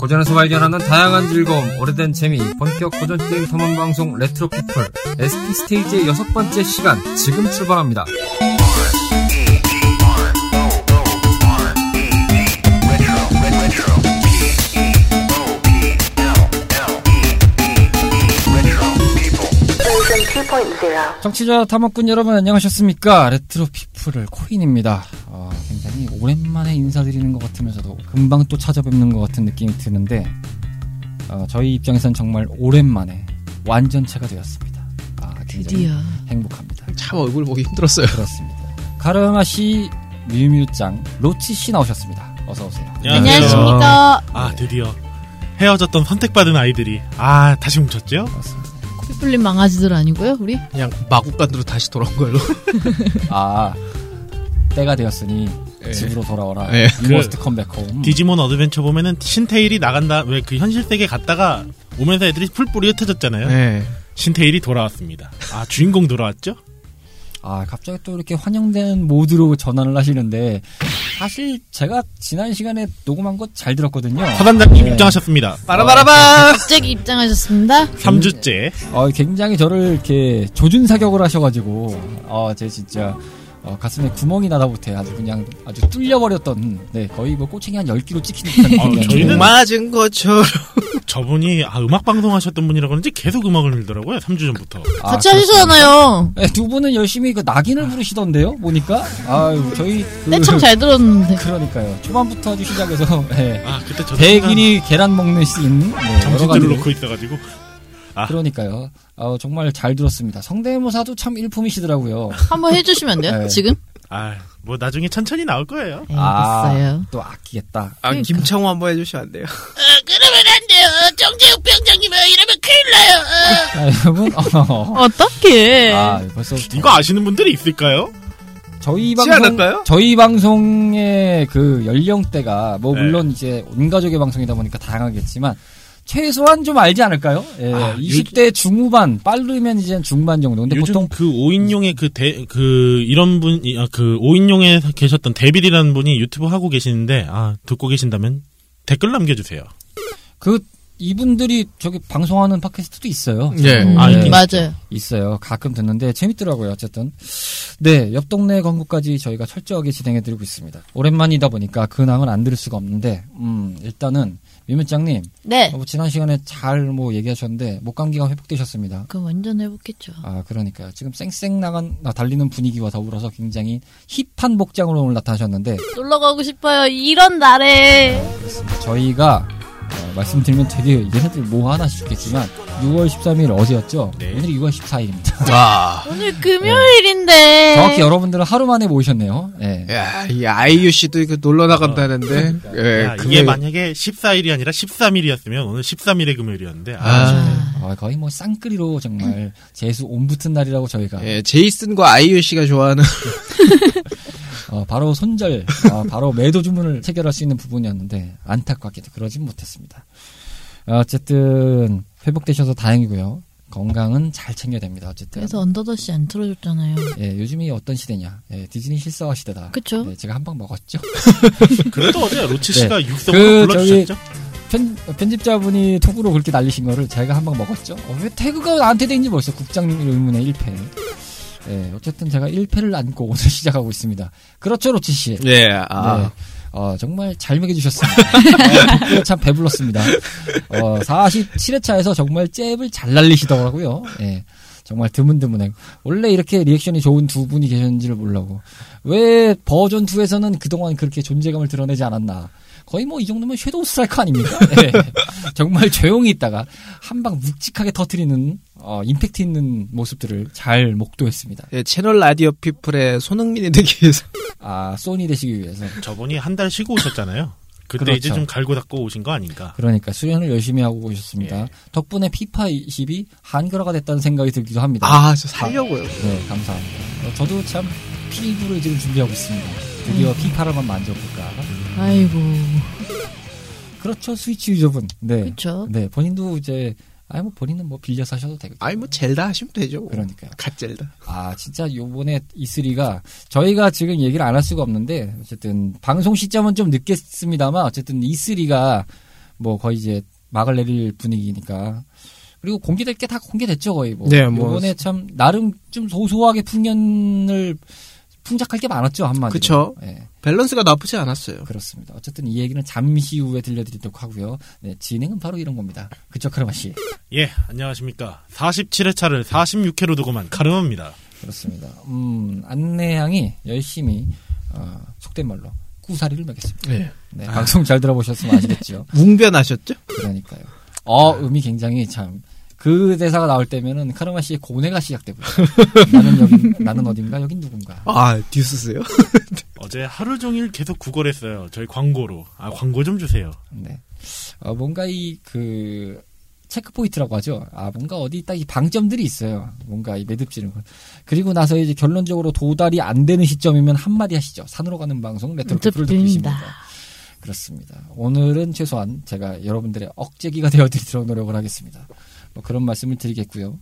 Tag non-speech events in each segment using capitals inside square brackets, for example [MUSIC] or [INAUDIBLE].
고전에서 발견하는 다양한 즐거움, 오래된 재미, 본격 고전 게임 탐험 방송 레트로 피플 SP 스테이지의 여섯 번째 시간 지금 출발합니다. 청취자 탐험꾼 여러분 안녕하셨습니까? 레트로 피플의 코인입니다. 어, 굉장히 오랜만에 인사드리는 것 같으면서도 금방 또 찾아뵙는 것 같은 느낌이 드는데 어, 저희 입장에선 정말 오랜만에 완전체가 되었습니다. 아, 드디어. 행복합니다. 참 얼굴 보기 힘들었어요. 그렇습니다. 가르마 씨, 뮤뮤짱, 로치 씨 나오셨습니다. 어서 오세요. 안녕하십니까. 아 드디어 헤어졌던 선택받은 아이들이 아 다시 뭉쳤죠? 반갑습니다. 피플린 망아지들 아니고요, 우리? 그냥 마구간으로 다시 돌아온 걸로. [LAUGHS] 아 때가 되었으니 예. 집으로 돌아와라. 예. Must come back home. 디지몬 어드벤처 보면은 신태일이 나간다 왜 그 현실 세계 갔다가 오면서 애들이 뿔뿔이 흩어졌잖아요. 네. 신태일이 돌아왔습니다. 아 주인공 돌아왔죠? 아, 갑자기 또 이렇게 환영된 모드로 전환을 하시는데, 사실 제가 지난 시간에 녹음한 거 잘 들었거든요. 서단장님 네. 입장하셨습니다. 빠라바라바! 갑자기 입장하셨습니다. 3주째 어, 굉장히 저를 이렇게 조준 사격을 하셔가지고, 어, 제 진짜, 어, 가슴에 구멍이 나다 못해 아주 그냥 아주 뚫려버렸던, 네, 거의 뭐 꼬챙이 한 10kg 찍히는 듯한 어. [LAUGHS] 저희는- 맞은 것처럼. [LAUGHS] 저분이 아 음악 방송 하셨던 분이라 그런지 계속 음악을 밀더라고요. 3주 전부터. 아, 같이 그렇습니다. 하셨잖아요. 네, 두 분은 열심히 그 낙인을 부르시던데요, 보니까? 아유, 저희. 그- 떼창 잘 들었는데. 그러니까요. 초반부터 아주 시작해서, 네. 아 그때 저 대길이 계란 먹는 씬, 네, 정신줄을 가지. 놓고 있어가지고 아. 그러니까요. 어, 정말 잘 들었습니다. 성대모사도 참 일품이시더라고요. 한번 해주시면 안 돼요? 네. 지금? 아 뭐 나중에 천천히 나올 거예요. 알겠어요. 또 아끼겠다. 아, 김창호 한번 해주시면 안 돼요. 그러면 안 돼요. 정재욱 병장님은 이러면 큰일 나요. 자, 여러분, [LAUGHS] 어, 어떻게? 아, 벌써 이거 아시는 분들이 있을까요? 저희 방송, 않을까요? 저희 방송의 그 연령대가 뭐 네. 물론 이제 온 가족의 방송이다 보니까 다양하겠지만 최소한 좀 알지 않을까요? 예, 아, 20대 중후반, 빠르면 이제 중반 정도. 근데 요즘 보통 그 5인용의 그 대, 그, 이런 분, 이- 아, 그 5인용에 계셨던 데빌이라는 분이 유튜브 하고 계시는데, 아, 듣고 계신다면 댓글 남겨주세요. 그 이분들이 저기 방송하는 팟캐스트도 있어요. 예. 음, 아, 네. 맞아요. 있어요. 가끔 듣는데 재밌더라고요. 어쨌든 네, 옆 동네 광고까지 저희가 철저하게 진행해드리고 있습니다. 오랜만이다 보니까 근황은 안 들을 수가 없는데, 음, 일단은 미면장님 네. 어, 지난 시간에 잘 뭐 얘기하셨는데 목 감기가 회복되셨습니다. 그럼 완전 해보겠죠. 아, 그러니까요. 지금 쌩쌩 나간 아, 달리는 분위기와 더불어서 굉장히 힙한 복장으로 오늘 나타나셨는데 놀러 가고 싶어요. 이런 날에. 그렇습니다. 저희가 어, 말씀드리면 되게 얘네들 뭐 하나 싶겠지만 6월 13일 어제였죠. 네. 오늘이 6월 14일입니다. 와. 오늘 금요일인데. 네. 정확히 여러분들은 하루 만에 모이셨네요. 예. 야, 이 아이유 씨도 이거 놀러 나간다는데. 예, 야, 그게 이게 만약에 14일이 아니라 13일이었으면 오늘 13일의 금요일이었는데, 아, 아. 아, 거의 뭐 쌍끌이로 정말 [LAUGHS] 재수 온 붙은 날이라고 저희가 예, 제이슨과 아이유 씨가 좋아하는. [LAUGHS] 어, 바로 손절, 어, 바로 매도 주문을 체결할 수 있는 부분이었는데 안타깝게도 그러진 못했습니다. 어, 어쨌든 회복되셔서 다행이고요. 건강은 잘 챙겨야 됩니다. 어쨌든 그래서 언더더시 안 틀어줬잖아요. 예, 요즘이 어떤 시대냐? 예, 디즈니 실사화 시대다. 그쵸? 예, 제가 한 방 먹었죠. [LAUGHS] 그래도 어제 로치 씨가 육성으로 그, 불러주셨죠? 편, 편집자분이 톡으로 그렇게 날리신 거를 제가 한 방 먹었죠. 어, 왜 태그가 나한테 돼 있는지 모르겠어. 국장님 의문의 1패. 예, 어쨌든 제가 1패를 안고 오늘 [LAUGHS] 시작하고 있습니다. 그렇죠, 로치 씨. 예, 아. 네. 어, 정말 잘 먹여주셨습니다. [LAUGHS] 어, 참 배불렀습니다. 어, 47회차에서 정말 잽을 잘 날리시더라고요. 예. 정말 드문드문해. 원래 이렇게 리액션이 좋은 두 분이 계셨는지를 몰라고. 왜 버전 2에서는 그동안 그렇게 존재감을 드러내지 않았나. 거의 뭐 이 정도면 shadow striker 아닙니까? 예. [LAUGHS] 정말 조용히 있다가 한 방 묵직하게 터트리는 어, 임팩트 있는 모습들을 잘 목도했습니다. 예, 채널 라디오 피플의 손흥민이 되기 위해서. 아, 소니 되시기 위해서. 저번에 한 달 쉬고 오셨잖아요. 그때 그렇죠. 이제 좀 갈고 닦고 오신 거 아닌가. 그러니까 수련을 열심히 하고 오셨습니다. 예. 덕분에 피파 20이 한글화가 됐다는 생각이 들기도 합니다. 아, 저 살려고요. 네, 감사합니다. 어, 저도 참 피부를 지금 준비하고 있습니다. 드디어 피파를 한번 만져볼까. 아이고. 그렇죠, 스위치 유저분. 네. 그쵸. 네, 본인도 이제, 아니, 뭐, 본인은 뭐 빌려서 하셔도 되고. 아니, 뭐, 젤다 하시면 되죠. 그러니까요. 갓 젤다. 아, 진짜 요번에 E3가 저희가 지금 얘기를 안 할 수가 없는데, 어쨌든, 방송 시점은 좀 늦겠습니다만, 어쨌든 E3가 뭐 거의 이제 막을 내릴 분위기니까. 그리고 공개될 게 다 공개됐죠 거의 뭐. 네, 뭐. 이번에 참 나름 좀 소소하게 풍년을 풍작할 게 많았죠 한마디로. 그쵸. 예, 밸런스가 나쁘지 않았어요. 그렇습니다. 어쨌든 이 얘기는 잠시 후에 들려드리도록 하고요. 네, 진행은 바로 이런 겁니다. 그쵸 카르마 씨. 예, 안녕하십니까. 47회차를 46회로 두고만 카르마입니다. 그렇습니다. 음 안내양이 열심히 어, 속된 말로 구사리를 매겼습니다. 네. 네, 방송 잘 들어보셨으면 아시겠죠. [LAUGHS] 웅변하셨죠? 그러니까요. 어, 음이 굉장히 참. 그 대사가 나올 때면은 카르마 씨의 고뇌가 시작되고요. [LAUGHS] 나는 여기, 나는 어딘가, 여긴 누군가. 아, 듀스세요? [LAUGHS] 어제 하루 종일 계속 구걸했어요. 저희 광고로. 아, 광고 좀 주세요. 네. 어, 뭔가 이, 그, 체크 포인트라고 하죠. 아, 뭔가 어디 딱 이 방점들이 있어요. 뭔가 이 매듭지는 건. 그리고 나서 이제 결론적으로 도달이 안 되는 시점이면 한 마디 하시죠. 산으로 가는 방송, 듣습니다. 있습니다. 그렇습니다. 오늘은 최소한 제가 여러분들의 억제기가 되어드리도록 노력을 하겠습니다. 뭐 그런 말씀을 드리겠고요.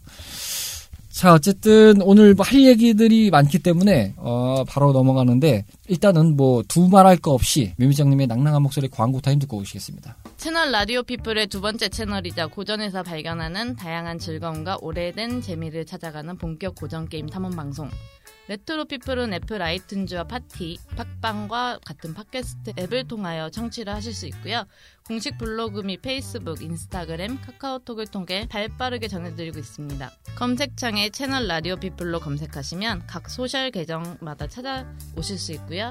자, 어쨌든 오늘 뭐 할 얘기들이 많기 때문에 어, 바로 넘어가는데 일단은 뭐 두 말할 거 없이 묘미장님의 낭낭한 목소리 광고 타임 듣고 오시겠습니다. 채널 라디오 피플의 두 번째 채널이자 고전에서 발견하는 다양한 즐거움과 오래된 재미를 찾아가는 본격 고전 게임 탐험 방송. 레트로 피플은 애플 아이튠즈와 파티, 팟빵과 같은 팟캐스트 앱을 통하여 청취를 하실 수 있고요. 공식 블로그 및 페이스북, 인스타그램, 카카오톡을 통해 발빠르게 전해드리고 있습니다. 검색창에 채널 라디오 피플로 검색하시면 각 소셜 계정마다 찾아오실 수 있고요.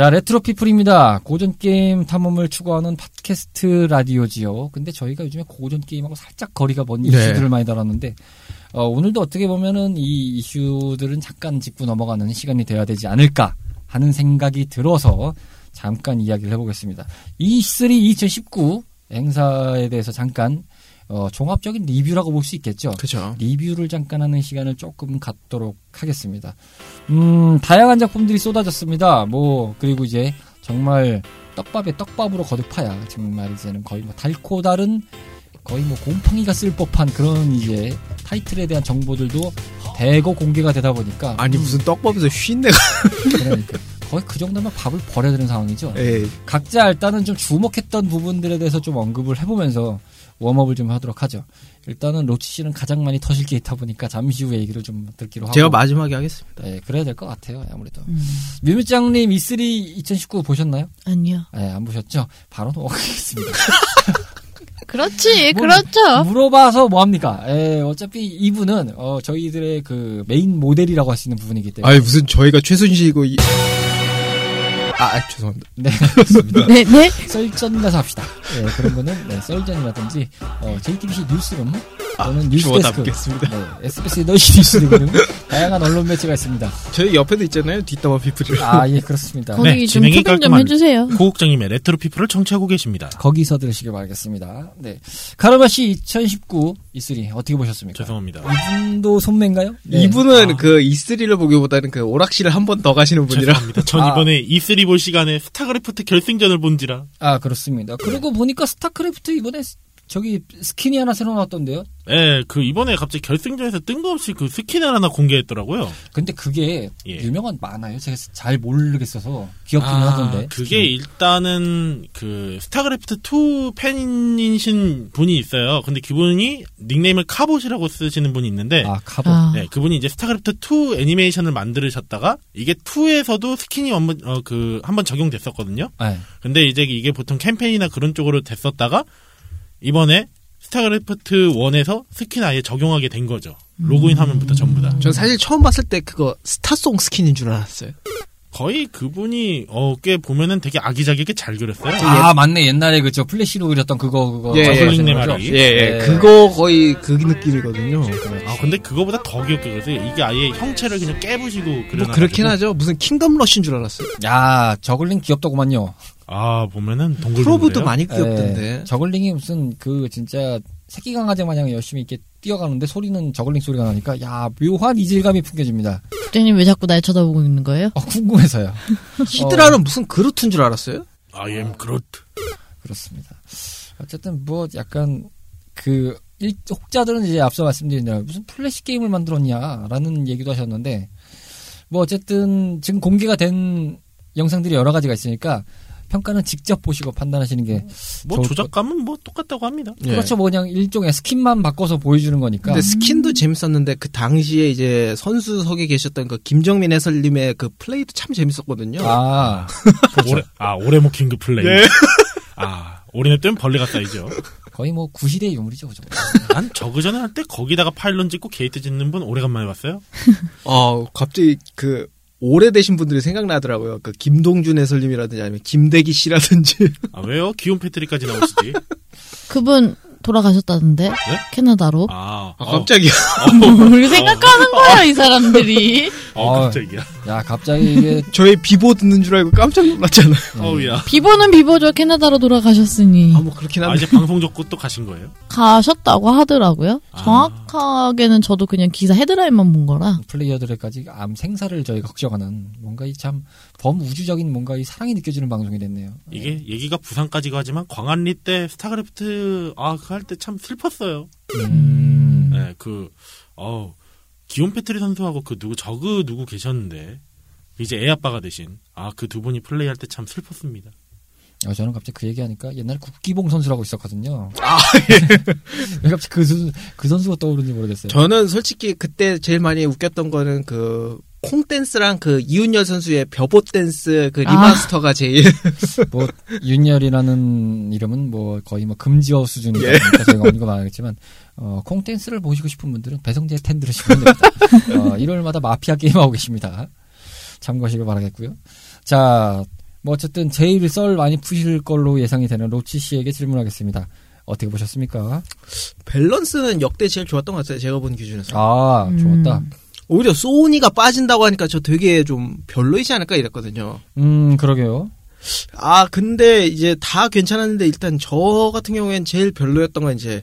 자, 레트로 피플입니다. 고전 게임 탐험을 추구하는 팟캐스트 라디오지요. 근데 저희가 요즘에 고전 게임하고 살짝 거리가 먼 네. 이슈들을 많이 다뤘는데 어, 오늘도 어떻게 보면은 이 이슈들은 잠깐 짚고 넘어가는 시간이 돼야 되지 않을까 하는 생각이 들어서 잠깐 이야기를 해보겠습니다. E3 2019 행사에 대해서 잠깐 어, 종합적인 리뷰라고 볼 수 있겠죠. 그죠. 리뷰를 잠깐 하는 시간을 조금 갖도록 하겠습니다. 음, 다양한 작품들이 쏟아졌습니다. 뭐, 그리고 이제 정말 떡밥에 떡밥으로 거듭파야. 정말 이제는 거의 뭐 달코 다른 거의 뭐 곰팡이가 쓸 법한 그런 이제 타이틀에 대한 정보들도 대거 공개가 되다 보니까. 아니, 무슨 떡밥에서 쉰내가. 그러니까 거의 그 정도면 밥을 버려야 되는 상황이죠. 예. 각자 일단은 좀 주목했던 부분들에 대해서 좀 언급을 해보면서 웜업을 좀 하도록 하죠. 일단은 로치 씨는 가장 많이 터질 게 있다 보니까 잠시 후에 얘기를 좀 듣기로 하고. 제가 마지막에 하겠습니다. 네, 그래야 될 것 같아요. 아무래도. 음, 뮤미짱님 E3 2019 보셨나요? 아니요. 네, 안 보셨죠? 바로 넘어가겠습니다. [LAUGHS] 그렇지, 뭘 그렇죠. 물어봐서 뭐 합니까? 예, 어차피 이분은 어, 저희들의 그 메인 모델이라고 할 수 있는 부분이기 때문에. 아니, 무슨 저희가 최순실이고, 이... 아, 아, 죄송합니다. 네, [LAUGHS] 그렇습니다. 네, 네. 썰전 가서 합시다. 네, 그런 거는 네, 썰전이라든지 어, JTBC 뉴스룸 또는 아, 뉴스데스크. 네, SBS 너시 뉴스 등등 다양한 언론 매체가 있습니다. 저희 옆에도 있잖아요. 뒷담화 피플이. 아, 예, 그렇습니다. 거기 네, 좀 진행이 소개 좀 깔끔한 해주세요. 고국장님의 레트로 피플을 청취하고 계십니다. 거기서 들으시길 바라겠습니다. 네. 카르마 씨 2019 E3 어떻게 보셨습니까? 죄송합니다. 이분도 손맨가요? 네. 이분은 아. 그 E3를 보기보다는 그 오락실을 한 번 더 가시는 분이라. 죄송합니다. 전 아. 이번에 E3 볼 시간에 스타크래프트 결승전을 본지라. 아, 그렇습니다. 그리고 보니까 스타크래프트 이번에 스- 저기 스킨이 하나 새로 나왔던데요? 예, 그 이번에 갑자기 결승전에서 뜬금없이 그 스킨을 하나 공개했더라고요. 근데 그게 예. 유명한 많아요. 제가 잘 모르겠어서 귀엽기는 아, 하던데. 그게 일단은 그 스타크래프트 2 팬이신 분이 있어요. 근데 그분이 닉네임을 카봇이라고 쓰시는 분이 있는데 아, 카봇. 아, 네, 그분이 이제 스타크래프트 2 애니메이션을 만들으셨다가 이게 2에서도 스킨이 한번 어, 그 한번 적용됐었거든요. 네. 근데 이제 이게 보통 캠페인이나 그런 쪽으로 됐었다가 이번에 스타크래프트 1에서 스킨 아예 적용하게 된 거죠. 로그인 화면부터 전부 다. 전 사실 처음 봤을 때 그거 스타송 스킨인 줄 알았어요. 거의 그분이 어, 꽤 보면은 되게 아기자기하게 잘 그렸어요. 아, 맞네. 옛날에 그저 플래시로 그렸던 그거 그거. 예, 예. 말이. 예, 예. 예. 그거 거의 그 느낌이거든요. 아 근데 그거보다 더 귀엽게 그렸어요. 이게 아예 형체를 그냥 깨부시고 그려. 뭐 그렇긴 하죠. 무슨 킹덤 러시인 줄 알았어요. 야, 저글링 귀엽더구만요. 아 보면은 동글. 프로브도 많이 귀엽던데. 예, 저글링이 무슨 그 진짜 새끼 강아지 마냥 열심히 이렇게 뛰어가는데 소리는 저글링 소리가 나니까 야 묘한 이질감이 풍겨집니다. 국장님 왜 자꾸 날 쳐다보고 있는 거예요? 어, 궁금해서요. [LAUGHS] 히드라는 무슨 그루트인 줄 알았어요? I am Groot. 그렇습니다. 어쨌든 뭐 약간 그 일- 혹자들은 이제 앞서 말씀드린 대로 무슨 플래시 게임을 만들었냐라는 얘기도 하셨는데 뭐 어쨌든 지금 공개가 된 영상들이 여러 가지가 있으니까 평가는 직접 보시고 판단하시는 게 뭐 좋을 조작감은 뭐 똑같다고 합니다. 예. 그렇죠. 뭐 그냥 일종의 스킨만 바꿔서 보여주는 거니까. 근데 스킨도 재밌었는데 그 당시에 이제 선수석에 계셨던 그 김정민 해설님의 그 플레이도 참 재밌었거든요. 아, [LAUGHS] 오레, 아, 오레모 킹그 플레이. 예. 아, 오리네 뜨면 벌레가 쌓이죠. 거의 뭐 구시대의 유물이죠, 그죠? 난 저그 전에 할때 거기다가 파일런 짓고 게이트 짓는 분 오래간만에 봤어요. [LAUGHS] 어, 갑자기 그 오래되신 분들이 생각나더라고요. 그 김동준 해설님이라든지 아니면 김대기 씨라든지. 아, 왜요? 기온 패트리까지 나오시지. 그분 돌아가셨다던데 캐나다로. 아, 아, 깜짝이야. 뭘 [LAUGHS] 생각하는 거야 이 사람들이. 어, 어, 아. 깜짝이야. 야, 갑자기 이게 [LAUGHS] 저희 비보 듣는 줄 알고 깜짝 놀랐잖아요. 어우야. 비보는 비보죠 캐나다로 돌아가셨으니 아, 뭐 그렇긴 아, 한데. 이제 방송 접고 또 가신 거예요? 가셨다고 하더라고요. 아. 정확하게는 저도 그냥 기사 헤드라인만 본 거라. 플레이어들까지 암 생사를 저희가 걱정하는 뭔가 이 참 범우주적인 뭔가 이 사랑이 느껴지는 방송이 됐네요. 이게 얘기가 부산까지 가지만 광안리 때 스타크래프트 아그할 때 참 슬펐어요. 음. 네, 그 어우 기온 패트리 선수하고 그 누구 저그 누구 계셨는데 이제 애 아빠가 되신 아 그 두 분이 플레이할 때 참 슬펐습니다. 어, 저는 갑자기 그 얘기하니까 옛날에 국기봉 선수라고 있었거든요. [LAUGHS] 아, 왜 갑자기 그, 선수, 그 선수가 떠오르는지 모르겠어요. 저는 솔직히 그때 제일 많이 웃겼던 거는 그 콩 댄스랑 그 이윤열 선수의 벼보 댄스 그 아. 리마스터가 제일 [LAUGHS] 뭐 윤열이라는 이름은 뭐 거의 뭐 금지어 수준이다 예. 보니까 제가 언급 안 하겠지만 어, 콩 댄스를 보시고 싶은 분들은 배성재 텐 들으시면 됩니다. 어, 일요일마다 마피아 게임 하고 계십니다. 참고하시길 바라겠고요. 자, 뭐 어쨌든 제일 썰 많이 푸실 걸로 예상이 되는 로치 씨에게 질문하겠습니다. 어떻게 보셨습니까? 밸런스는 역대 제일 좋았던 것 같아요. 제가 본 기준에서. 아, 음. 좋았다. 오히려 소니가 빠진다고 하니까 저 되게 좀 별로이지 않을까 이랬거든요. 음, 그러게요. 아, 근데 이제 다 괜찮았는데 일단 저 같은 경우엔 제일 별로였던 건 이제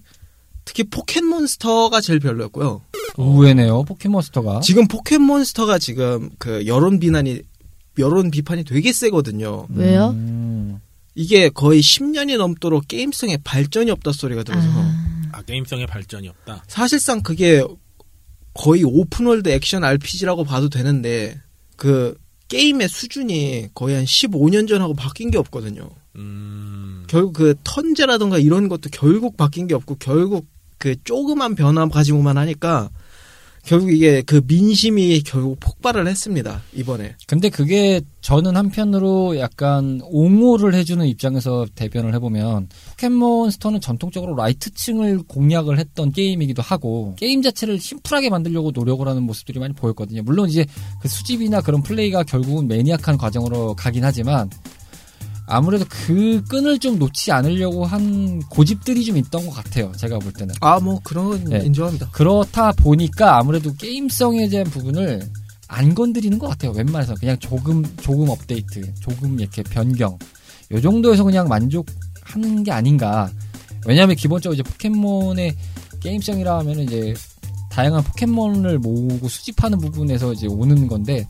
특히 포켓몬스터가 제일 별로였고요. 의외네요, 포켓몬스터가. 지금 포켓몬스터가 지금 그 여론 비난이 여론 비판이 되게 세거든요. 왜요? 음, 이게 거의 10년이 넘도록 게임성에 발전이 없다 소리가 들어서 아, 아 게임성의 발전이 없다. 사실상 그게 거의 open world 액션 RPG라고 봐도 되는데 그 게임의 수준이 거의 한 15년 전하고 바뀐 게 없거든요. 음. 결국 그 turn제라던가 이런 것도 결국 바뀐 게 없고 결국 그 조그만 변화 가지고만 하니까 결국 이게 그 민심이 결국 폭발을 했습니다 이번에. 근데 그게 저는 한편으로 약간 옹호를 해주는 입장에서 대변을 해보면 포켓몬스터는 전통적으로 light층을 공략을 했던 게임이기도 하고 게임 자체를 심플하게 만들려고 노력을 하는 모습들이 많이 보였거든요. 물론 이제 그 수집이나 그런 플레이가 결국은 매니악한 과정으로 가긴 하지만 아무래도 그 끈을 좀 놓지 않으려고 한 고집들이 좀 있던 것 같아요. 제가 볼 때는. 아 뭐 그런 건 네. 인정합니다. 그렇다 보니까 아무래도 게임성에 대한 부분을 안 건드리는 것 같아요. 웬만해서 그냥 조금 조금 업데이트, 조금 이렇게 변경, 요 정도에서 그냥 만족하는 게 아닌가. 왜냐하면 기본적으로 이제 포켓몬의 게임성이라 하면 이제 다양한 포켓몬을 모으고 수집하는 부분에서 이제 오는 건데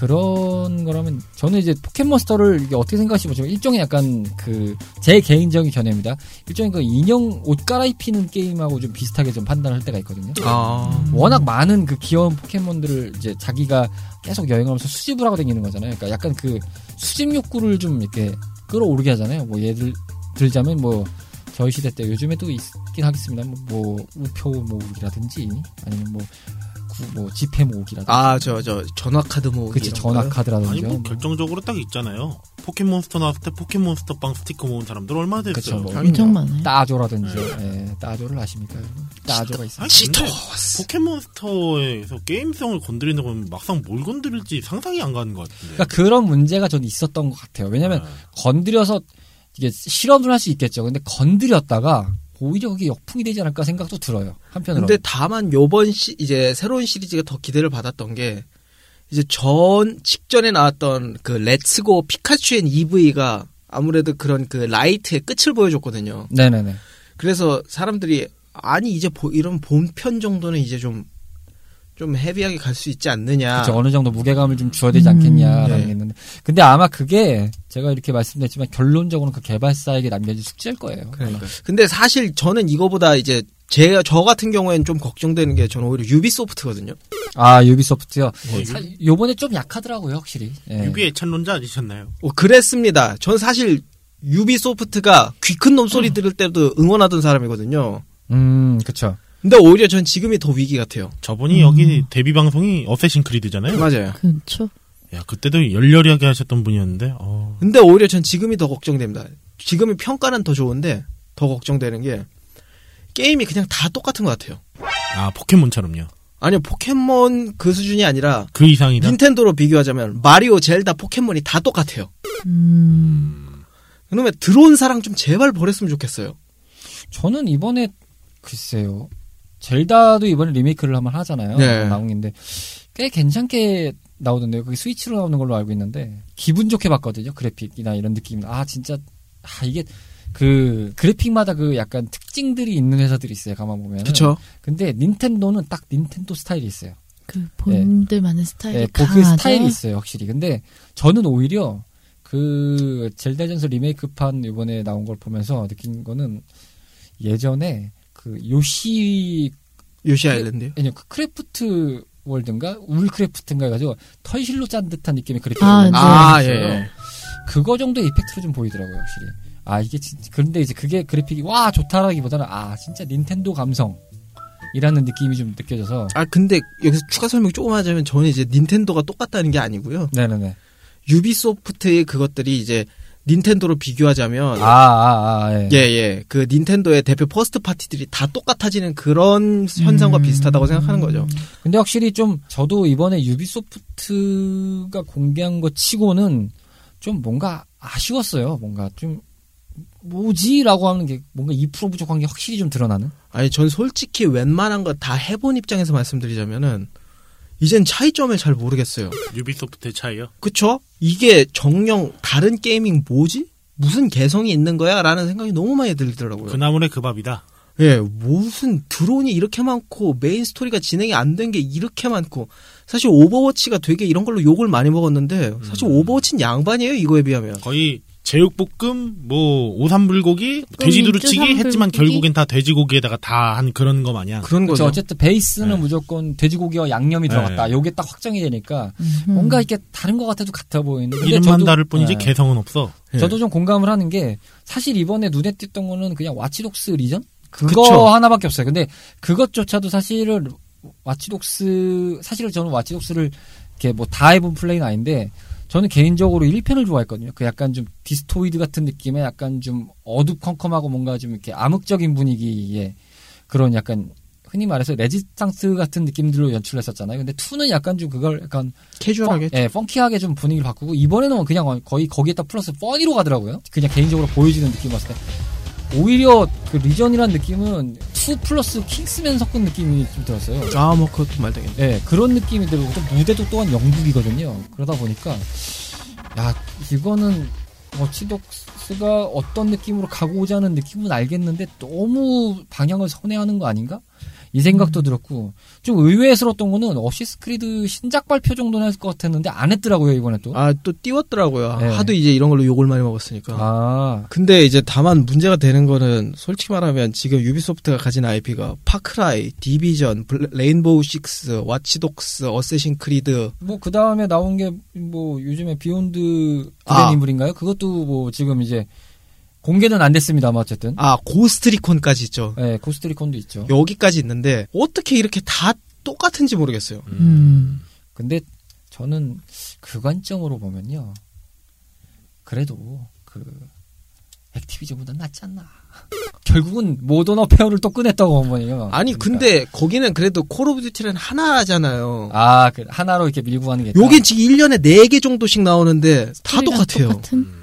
그런 거라면 저는 이제 포켓몬스터를 이게 어떻게 생각하시면 일종의 약간 그 제 개인적인 견해입니다. 일종의 그 인형 옷 갈아입히는 게임하고 좀 비슷하게 좀 판단할 때가 있거든요. 아 워낙 많은 그 귀여운 포켓몬들을 이제 자기가 계속 여행하면서 수집을 하고 다니는 거잖아요. 그러니까 약간 그 수집 욕구를 좀 이렇게 끌어오르게 하잖아요. 뭐 예를 들자면 뭐 저희 시대 때 요즘에도 있긴 하겠습니다. 뭐, 뭐 우표 모으기라든지 아니면 뭐, 구, 뭐 지폐 모으기라든지 아저 저 전화 카드 모으기 그치 전화? 카드라든지 아니 뭐 결정적으로 딱 있잖아요. 포켓몬스터 나왔을 때 포켓몬스터 빵 스티커 모은 사람들 얼마나 됐어요. 그쵸 뭐 엄청 많아요. 따조라든지 예, 따조를 아십니까? 여러분? 따조가 있어요. 근데 포켓몬스터에서 게임성을 건드리는 건 막상 뭘 건드릴지 상상이 안 가는 것 같은데. 그러니까 그런 문제가 저는 있었던 것 같아요. 왜냐하면 아, 건드려서 이게 실험을 할 수 있겠죠. 근데 건드렸다가 오히려 그게 역풍이 되지 않을까 생각도 들어요. 한편으로. 근데 다만 요번 시 이제 새로운 시리즈가 더 기대를 받았던 게 이제 전 직전에 나왔던 그 Let's Go 피카츄 and 이브이가 아무래도 그런 그 light의 끝을 보여줬거든요. 네네네. 그래서 사람들이 아니 이제 보- 이런 본편 정도는 이제 좀 좀 heavy하게 갈 수 있지 않느냐. 그쵸, 어느 정도 무게감을 좀 줘야 되지 음. 않겠냐라는 네. 게 있는데. 근데 아마 그게 제가 이렇게 말씀드렸지만 결론적으로는 그 개발사에게 남겨진 숙제일 거예요. 그러니까. 근데 사실 저는 이거보다 이제 제 저 같은 경우에는 좀 걱정되는 게 저는 오히려 유비소프트거든요. 아, 유비소프트요. 네, 사- 요번에 좀 약하더라고요, 확실히. 예. 유비의 찬론자 아니셨나요? 어, 그랬습니다. 전 사실 유비소프트가 귀 큰 놈 소리 들을 때도 응원하던 사람이거든요. 음, 그쵸. 근데 오히려 전 지금이 더 위기 같아요. 저분이 여기 데뷔 방송이 어쌔신 크리드잖아요. 맞아요. 그렇죠. 야 그때도 열렬하게 하셨던 분이었는데 어, 근데 오히려 전 지금이 더 걱정됩니다. 지금의 평가는 더 좋은데 더 걱정되는 게 게임이 그냥 다 똑같은 것 같아요. 아 포켓몬처럼요. 아니요 포켓몬 그 수준이 아니라 그 이상이다. 닌텐도로 비교하자면 마리오, 젤다, 포켓몬이 다 똑같아요. 음. 그러면 들어온 사랑 좀 제발 버렸으면 좋겠어요. 저는 이번에, 글쎄요. 젤다도 이번에 리메이크를 한번 하잖아요. 네. 나온인데 꽤 괜찮게 나오던데요. 그게 스위치로 나오는 걸로 알고 있는데 기분 좋게 봤거든요. 그래픽이나 이런 느낌. 아 진짜 아 이게 그 그래픽마다 그 약간 특징들이 있는 회사들이 있어요. 가만 보면. 그쵸? 근데 닌텐도는 딱 닌텐도 스타일이 있어요. 그 본들만의 스타일이 네, 그 강하죠. 스타일이 있어요, 확실히. 근데 저는 오히려 그 젤다 전설 리메이크판 이번에 나온 걸 보면서 느낀 거는 예전에 그 요시 요시 아일랜드요? 아니요 그 Craft World인가 Wool Craft인가 해가지고 털실로 짠 듯한 느낌의 그래픽이 아. 네. 아, 예. 그거 정도의 effect로 좀 보이더라고요, 확실히. 아 이게 진 그런데 이제 그게 그래픽이 와 좋다라기보다는 아 진짜 닌텐도 감성 이라는 느낌이 좀 느껴져서 아 근데 여기서 추가 설명 조금 하자면 저는 이제 닌텐도가 똑같다는 게 아니고요. 네네네. Ubisoft의 그것들이 이제 닌텐도로 비교하자면 아아 아, 예. 예, 예. 그 닌텐도의 대표 first party들이 다 똑같아지는 그런 현상과 음. 비슷하다고 생각하는 거죠. 근데 확실히 좀 저도 이번에 Ubisoft가 공개한 것 치고는 좀 뭔가 아쉬웠어요. 뭔가 좀 뭐지라고 하는 게 뭔가 2% 부족한 게 확실히 좀 드러나는. 아니, 전 솔직히 웬만한 거 다 해본 입장에서 말씀드리자면은 이젠 차이점을 잘 모르겠어요. Ubisoft의 차이요. 그쵸? 이게 정녕 다른 게임이 뭐지? 무슨 개성이 있는 거야? 라는 생각이 너무 많이 들더라고요. 그 나물에 그 밥이다. 예, 무슨 드론이 이렇게 많고 메인 스토리가 진행이 안 된 게 이렇게 많고 사실 Overwatch가 되게 이런 걸로 욕을 많이 먹었는데 사실 음. Overwatch는 양반이에요 이거에 비하면. 거의 제육볶음, 뭐 오삼불고기, 돼지 민주 두루치기 삼불고기? 했지만 결국엔 다 돼지고기에다가 다 한 그런 거 마냥. 그런. 거죠. 어쨌든 베이스는 네. 무조건 돼지고기와 양념이 들어갔다. 네. 요게 딱 확정이 되니까 음흠. 뭔가 이렇게 다른 것 같아도 같아 보이는. 이름만 저도- 다를 뿐이지 네. 개성은 없어. 예. 저도 좀 공감을 하는 게 사실 이번에 눈에 띄었던 거는 그냥 Watch Dogs Legion 그거 그쵸. 하나밖에 없어요. 근데 그것조차도 사실은 Watch Dogs 사실은 저는 Watch Dogs를 이렇게 뭐 다 해본 플레이는 아닌데 저는 개인적으로 1편을 좋아했거든요. 그 약간 좀 디스토피아 같은 느낌의 약간 좀 어두컴컴하고 뭔가 좀 이렇게 암흑적인 분위기의 그런 약간 흔히 말해서 레지스탕스 같은 느낌들로 연출했었잖아요. 근데 2는 약간 좀 그걸 약간 캐주얼하게. 예, funky하게 좀 분위기를 바꾸고 이번에는 그냥 거의 거기에다 플러스 funny로 가더라고요. 그냥 개인적으로 보여지는 느낌 봤을 때 오히려 그 Legion이라는 느낌은 2 플러스 Kingsman 섞은 느낌이 좀 들었어요. 아, 뭐 그것도 말 되겠네. 예, 그런 느낌이 들고 또 무대도 또한 영국이거든요. 그러다 보니까 야 이거는 Watch Dogs가 어떤 느낌으로 가고자 하는 느낌은 알겠는데 너무 방향을 선회하는 거 아닌가? 이 생각도 들었고 좀 의외스러웠던 거는 Assassin's Creed 신작 발표 정도는 했을 것 같았는데 안 했더라고요 이번에 또. 아, 또 띄웠더라고요. 네. 하도 이제 이런 걸로 욕을 많이 먹었으니까. 아, 근데 이제 다만 문제가 되는 거는 솔직히 말하면 지금 Ubisoft가 가진 IP가 Far Cry, Division, 블- Rainbow Six, Watch Dogs, Assassin's Creed 뭐 그 다음에 나온 게 뭐 요즘에 Beyond 아. Good and Evil인가요? 그것도 뭐 지금 이제 공개는 안 됐습니다만 어쨌든. 아, Ghost Recon까지 있죠. 네, Ghost Recon도 있죠. 여기까지 있는데 어떻게 이렇게 다 똑같은지 모르겠어요. 음. 근데 저는 그 관점으로 보면요. 그래도 그 Activision보다 낫지 않나. [LAUGHS] 결국은 Modern Warfare를 또 꺼냈다고 보면요. 아니 그러니까. 근데 거기는 그래도 Call of Duty는 하나잖아요. 아, 그 하나로 이렇게 밀고 가는 게. 요긴 지금 1년에 4개 정도씩 나오는데 다 똑같아요. 똑같은?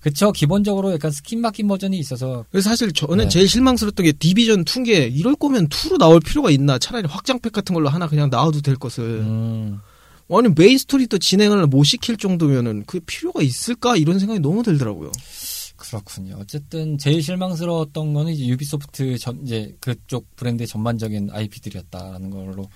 그쵸. 기본적으로 약간 스킨 바뀐 버전이 있어서. 그래서 사실 저는 네. 제일 실망스러웠던 게 Division 2인 게 이럴 거면 2로 나올 필요가 있나 차라리 확장팩 같은 걸로 하나 그냥 나와도 될 것을 음. 아니 메인 스토리도 진행을 못 시킬 정도면은 그 필요가 있을까 이런 생각이 너무 들더라고요. 그렇군요. 어쨌든 제일 실망스러웠던 거는 이제 유비소프트 전 이제 그쪽 브랜드의 전반적인 IP들이었다라는 걸로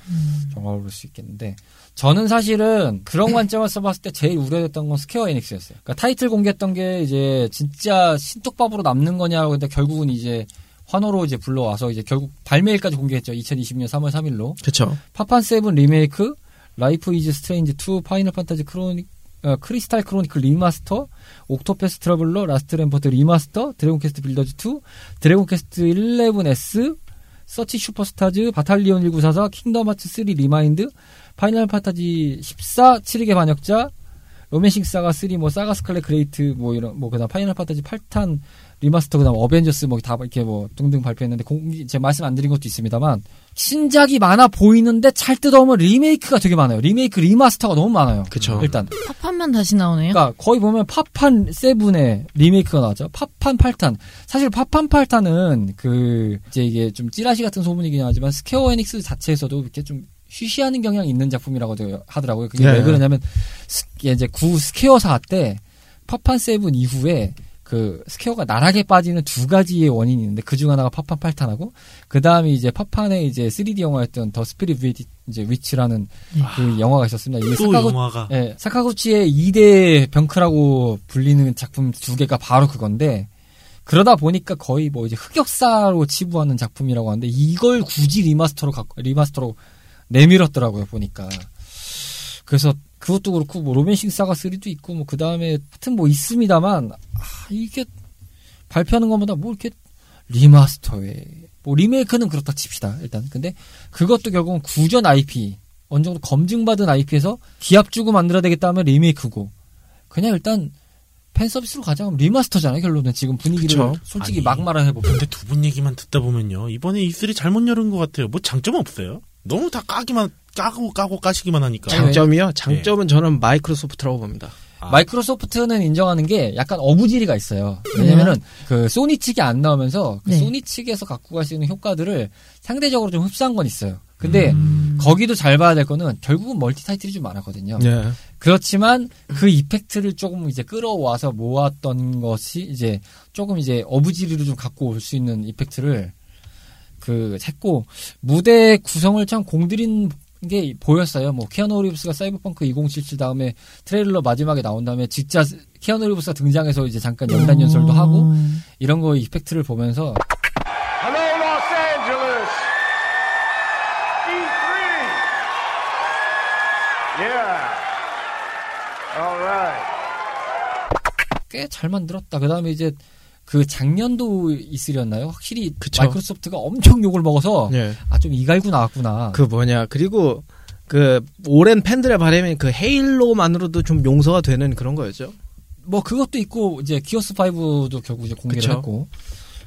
정확히 볼수 있겠는데 저는 사실은 그런 관점에서 봤을 때 제일 우려됐던 건 Square Enix였어요. 그러니까 타이틀 공개했던 게 이제 진짜 신톱밥으로 남는 거냐고 근데 결국은 이제 환호로 이제 불러와서 이제 결국 발매일까지 공개했죠. 2020년 3월 3일로. 그쵸. 파판 seven 리메이크, Life Is Strange 2, Final Fantasy Chroni 어, Crystal Chronicle Remaster, Octopath Traveler, Last Remnant Remaster, Dragon Quest Builders 2, Dragon Quest 11S, 서킷 슈퍼스타즈, 바탈리온 1944, 킹덤 하츠 3 리마인드, 파이널 판타지 14, 7개 반역자, 로맨싱 사가 3, 뭐 사가 스칼렛 그레이스, 뭐 이런 뭐 그다음 파이널 판타지 8탄 remaster 그다음 어벤져스 뭐 다 이렇게 뭐 등등 발표했는데 공, 제 말씀 안 드린 것도 있습니다만 신작이 많아 보이는데 잘 뜯어보면 리메이크가 되게 많아요. 리메이크 remaster가 너무 많아요. 그쵸. 일단 파판만 다시 나오네요. 그러니까 거의 보면 파판 seven의 리메이크가 나왔죠. 파판 8탄. 사실 파판 8탄은 그 이제 이게 좀 찌라시 같은 소문이긴 하지만 스퀘어 에닉스 자체에서도 이렇게 좀 쉬쉬하는 경향이 있는 작품이라고 하더라고요. 그게 네. 왜 그러냐면 스- 이제 구 스퀘어사 때 파판 seven 이후에 그 스퀘어가 나락에 빠지는 두 가지의 원인이 있는데 그 중 하나가 파판 8탄하고 그 다음에 이제 파판의 이제 3D 영화였던 더 스피릿 위딘 이제 위딘이라는 그 영화가 있었습니다. 이게 또 사카구 영화가 예, 사카구치의 2대 병크라고 불리는 작품 두 개가 바로 그건데, 그러다 보니까 거의 뭐 이제 흑역사로 치부하는 작품이라고 하는데, 이걸 굳이 remaster로 갖고, remaster로 내밀었더라고요, 보니까. 그래서 그것도 그렇고, 뭐 로맨싱 사가 3도 있고, 뭐 그 다음에 하여튼 뭐 있습니다만, 아, 이게 발표하는 것보다 뭐 이렇게 remaster에, 뭐 리메이크는 그렇다 칩시다, 일단. 근데 그것도 결국은 구전 IP, 어느 정도 검증받은 IP에서 기합 주고 만들어야 되겠다 하면 리메이크고 그냥 일단 팬 서비스로 가자면 remaster잖아요 결론은 지금 분위기를 그쵸. 솔직히 아니, 막 말해보면 근데 두 분 얘기만 듣다 보면요 이번에 E3 잘못 열은 것 같아요. 뭐 장점 없어요? 너무 다 까기만 까고 까고 까시기만 하니까. 장- 장점이요? 장점은 저는 마이크로소프트라고 봅니다. 아. 마이크로소프트는 인정하는 게 약간 어부지리가 있어요 왜냐면은 그 소니 측이 안 나오면서 그 네. 소니 측에서 갖고 갈 수 있는 효과들을 상대적으로 좀 흡수한 건 있어요 근데 음. 거기도 잘 봐야 될 거는 결국은 멀티 타이틀이 좀 많았거든요 네. 그렇지만 그 effect를 조금 이제 끌어와서 모았던 것이 이제 조금 이제 어부지리로 좀 갖고 올 수 있는 effect를 그 했고 무대 구성을 참 공들인 게 보였어요. 뭐 키아누 리브스가 사이버펑크 2077 다음에 트레일러 마지막에 나온 다음에 진짜 키아누 리브스가 등장해서 이제 잠깐 연단 연설도 하고 음. 이런 거 effect를 보면서 Hello, Los Angeles. E3. Yeah. All right. 꽤잘 만들었다. 그 다음에 이제 그 작년도 있으렸나요? 확실히 그쵸. 마이크로소프트가 엄청 욕을 먹어서 네. 아좀 이갈고 나왔구나. 그 뭐냐 그리고 그 오랜 팬들의 바람이 그 헤일로만으로도 좀 용서가 되는 그런 거였죠. 뭐 그것도 있고 이제 기어스 5도 결국 이제 공개를 그쵸. 했고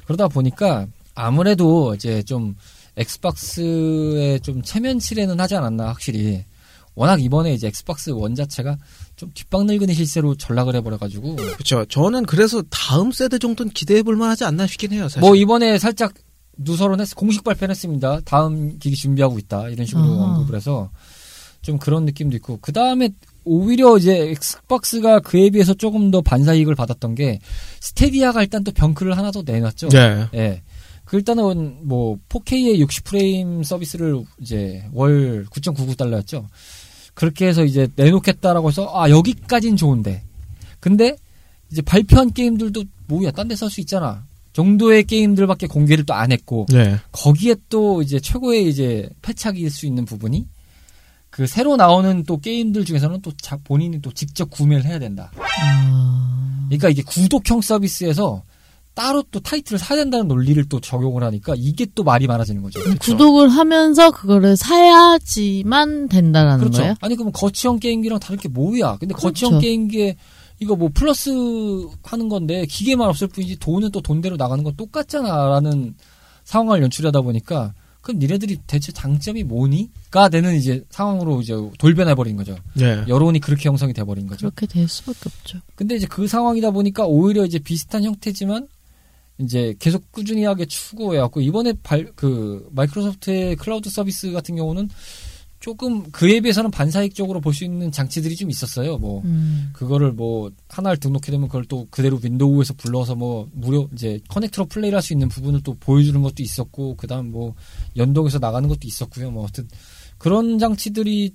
그러다 보니까 아무래도 이제 좀 엑스박스의 좀 체면치레는 하지 않았나 확실히 워낙 이번에 이제 엑스박스 원 자체가 좀 뒷방늙은이 실세로 전락을 해버려가지고 그렇죠. 저는 그래서 다음 세대 정도는 기대해 볼 만하지 않나 싶긴 해요. 사실. 뭐 이번에 살짝 누설은 했 공식 발표는 했습니다. 다음 기기 준비하고 있다 이런 식으로 아하. 언급을 해서 좀 그런 느낌도 있고 그 다음에 오히려 이제 엑스박스가 그에 비해서 조금 더 반사 이익을 받았던 게 스테디아가 일단 또 병크를 하나 더 내놨죠. 네. 예. 그 일단은 뭐 4K의 60프레임 서비스를 이제 월 9.99달러였죠. 그렇게 해서 이제 내놓겠다라고 해서 아 여기까진 좋은데 근데 이제 발표한 게임들도 뭐야 딴데살수 있잖아 정도의 게임들밖에 공개를 또 안 했고 네. 거기에 또 이제 최고의 이제 패착일 수 있는 부분이 그 새로 나오는 또 게임들 중에서는 또 자- 본인이 또 직접 구매를 해야 된다. 아. 그러니까 이게 구독형 서비스에서 따로 또 타이틀을 사야 된다는 논리를 또 적용을 하니까 이게 또 말이 많아지는 거죠. 구독을 하면서 그거를 사야지만 된다라는 그렇죠. 거예요? 아니 그럼 거치형 게임기랑 다를 게 뭐야? 근데 거치형 그렇죠. 게임기에 이거 뭐 플러스 하는 건데 기계만 없을 뿐이지 돈은 또 돈대로 나가는 건 똑같잖아라는 상황을 연출하다 보니까 그럼 니네들이 대체 장점이 뭐니?가 되는 이제 상황으로 이제 돌변해 버린 거죠. 네. 여론이 그렇게 형성이 돼 버린 거죠. 그렇게 될 수밖에 없죠. 근데 이제 그 상황이다 보니까 오히려 이제 비슷한 형태지만 이제 계속 꾸준히 하게 추구해왔고 이번에 발, 그 마이크로소프트의 클라우드 서비스 같은 경우는 조금 그에 비해서는 반사익적으로 볼 수 있는 장치들이 좀 있었어요. 뭐 음. 그거를 뭐 하나를 등록해 두면 그걸 또 그대로 윈도우에서 불러서 뭐 무료 이제 커넥트로 플레이를 할 수 있는 부분을 또 보여주는 것도 있었고 그다음 뭐 연동해서 나가는 것도 있었고요. 뭐 어쨌든 그런 장치들이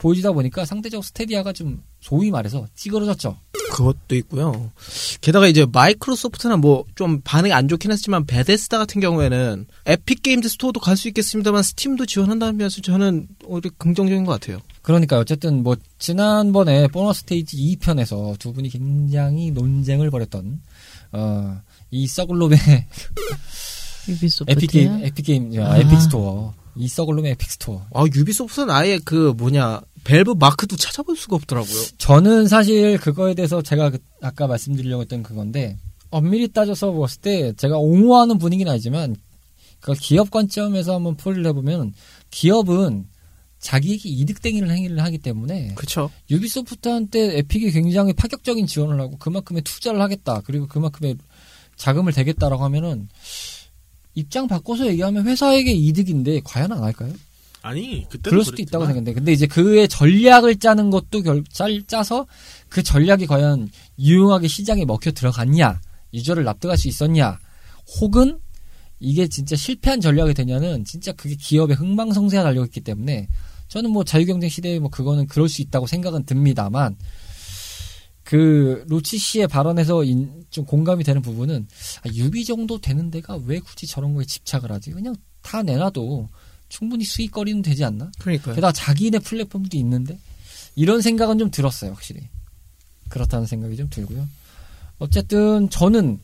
보여지다 보니까 상대적으로 스타디아가 좀 소위 말해서 찌그러졌죠. 그것도 있고요. 게다가 이제 마이크로소프트는 뭐좀 반응이 안 좋긴 했지만 베데스다 같은 경우에는 에픽 게임즈 스토어도 갈 수 있겠습니다만 스팀도 지원한다면서 저는 오히려 긍정적인 것 같아요. 그러니까 어쨌든 뭐 지난번에 보너스 스테이지 2편에서 두 분이 굉장히 논쟁을 벌였던 어, 이 [LAUGHS] 유비소프트. 에픽 게임 에픽 게임 아, 아. 에픽 스토어 이 썩을놈의 에픽 스토어 아 유비소프트는 아예 그 뭐냐 밸브 마크도 찾아볼 수가 없더라고요. 저는 사실 그거에 대해서 제가 그- 아까 말씀드리려고 했던 그건데 엄밀히 따져서 봤을 때 제가 옹호하는 분위기는 아니지만 그 기업 관점에서 한번 풀이를 해보면 기업은 자기에게 이득땡이를 행위를 하기 때문에 그렇죠. 유비소프트한테 에픽이 굉장히 파격적인 지원을 하고 그만큼의 투자를 하겠다 그리고 그만큼의 자금을 대겠다라고 하면은 입장 바꿔서 얘기하면 회사에게 이득인데 과연 안 할까요? 아니 그때도 그럴 수도 그랬지만. 있다고 생각했는데. 근데 이제 그의 전략을 짜는 것도 결, 짤, 짜서 그 전략이 과연 유용하게 시장에 먹혀 들어갔냐 유저를 납득할 수 있었냐 혹은 이게 진짜 실패한 전략이 되냐는 진짜 그게 기업의 흥망성쇠가 달려있기 때문에 저는 뭐 자유경쟁 시대에 뭐 그거는 그럴 수 있다고 생각은 듭니다만 그 루치 씨의 발언에서 인- 좀 공감이 되는 부분은 아, 유비 정도 되는 데가 왜 굳이 저런 거에 집착을 하지? 그냥 다 내놔도 충분히 수익거리는 되지 않나? 그러니까요. 게다가 자기네 플랫폼도 있는데 이런 생각은 좀 들었어요 확실히 그렇다는 생각이 좀 들고요 어쨌든 저는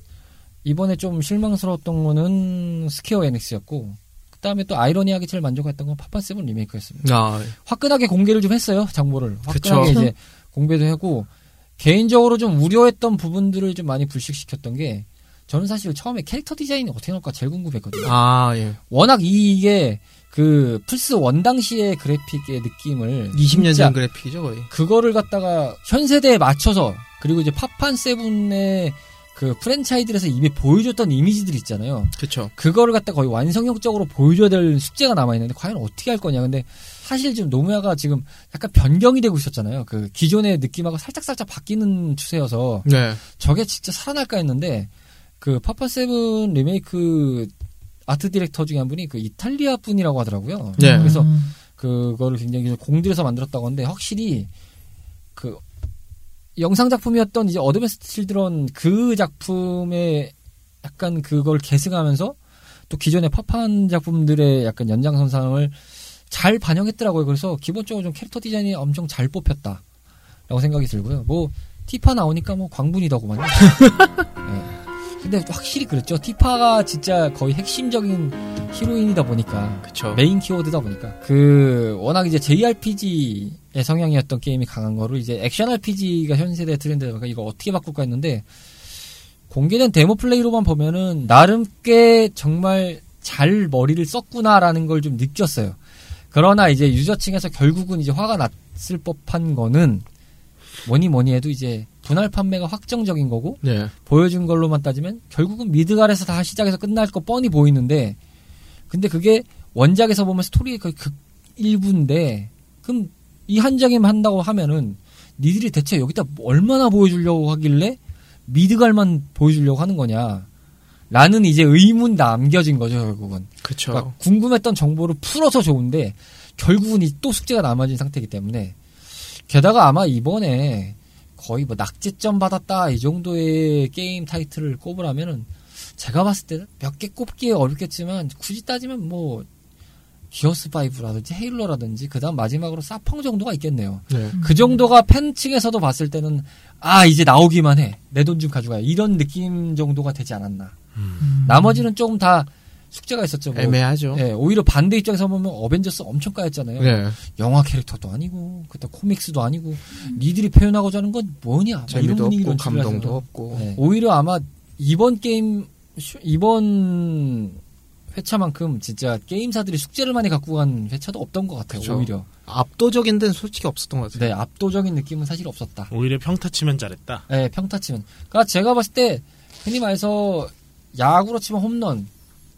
이번에 좀 실망스러웠던 거는 스퀘어 에닉스였고 그 다음에 또 아이러니하게 제일 만족했던 건 파판 seven 리메이크였습니다 아, 화끈하게 공개를 좀 했어요 정보를 화끈하게 그쵸. 이제 [LAUGHS] 공개도 하고 개인적으로 좀 우려했던 부분들을 좀 많이 불식시켰던 게 저는 사실 처음에 캐릭터 디자인이 어떻게 나올까 제일 궁금했거든요 아 예. 워낙 이게 그 플스 원 당시의 그래픽의 느낌을 20년 진짜 전 그래픽이죠 거의. 그거를 갖다가 현 세대에 맞춰서 그리고 이제 파판 세븐의 그 프랜차이즈에서 이미 보여줬던 이미지들 있잖아요. 그렇죠. 그거를 갖다 거의 완성형적으로 보여줘야 될 숙제가 남아 있는데 과연 어떻게 할 거냐. 근데 사실 지금 노무야가 지금 약간 변경이 되고 있었잖아요. 그 기존의 느낌하고 살짝 살짝 바뀌는 추세여서 네. 저게 진짜 살아날까 했는데 그 파판 seven 리메이크 art director 중에 한 분이 그 이탈리아 분이라고 하더라고요. 네. 그래서 음. 그거를 굉장히 공들여서 만들었다고 하는데 확실히 그 영상 작품이었던 이제 어드벤트 칠드런 그 작품의 약간 그걸 계승하면서 또 기존의 파판 작품들의 약간 연장선상을 잘 반영했더라고요. 그래서 기본적으로 좀 캐릭터 디자인이 엄청 잘 뽑혔다라고 생각이 들고요. 뭐 티파 나오니까 뭐 광분이더구만요. [LAUGHS] 네. 근데 확실히 그랬죠. 티파가 진짜 거의 핵심적인 히로인이다 보니까 그렇죠. 메인 키워드다 보니까 그 워낙 이제 JRPG의 성향이었던 게임이 강한 거를 이제 액션 RPG가 현 세대 트렌드다 보니까 이거 어떻게 바꿀까 했는데 공개된 데모 플레이로만 보면은 나름 꽤 정말 잘 머리를 썼구나라는 걸 좀 느꼈어요. 그러나 이제 유저층에서 결국은 이제 화가 났을 법한 거는 뭐니 뭐니 해도 이제 분할 판매가 확정적인 거고 네. 보여준 걸로만 따지면 결국은 미드갈에서 다 시작해서 끝날 거 뻔히 보이는데 근데 그게 원작에서 보면 스토리의 거의 극 일부인데 그럼 이 한 장에만 한다고 하면은 니들이 대체 여기다 얼마나 보여주려고 하길래 미드갈만 보여주려고 하는 거냐 라는 이제 의문 남겨진 거죠 결국은 그렇죠. 그러니까 궁금했던 정보를 풀어서 좋은데 결국은 이 또 숙제가 남아진 상태이기 때문에 게다가 아마 이번에 거의 뭐 낙제점 받았다 이 정도의 게임 타이틀을 꼽으라면은 제가 봤을 때는 몇 개 꼽기 어렵겠지만 굳이 따지면 뭐 기어스 5라든지 헤일로라든지 그다음 마지막으로 사펑 정도가 있겠네요. 네. 그 정도가 팬층에서도 봤을 때는 아 이제 나오기만 해 내 돈 좀 가져가 이런 느낌 정도가 되지 않았나. 나머지는 조금 다 숙제가 있었죠. 뭐 애매하죠. 예, 오히려 반대 입장에서 보면 어벤져스 엄청 까였잖아요. 네. 영화 캐릭터도 아니고, 그때 코믹스도 아니고, 니들이 표현하고자 하는 건 뭐냐? 막 이런 재미도 분위기로 없고 감동도. 없고. 네. 오히려 아마 이번 게임, 쇼- 이번 회차만큼 진짜 게임사들이 숙제를 많이 갖고 간 회차도 없던 것 같아요. 그쵸. 오히려. 압도적인 데는 솔직히 없었던 것 같아요. 네, 압도적인 느낌은 사실 없었다. 오히려 평타 치면 잘했다. 네, 평타 치면. 그러니까 제가 봤을 때 흔히 말해서 야구로 치면 홈런,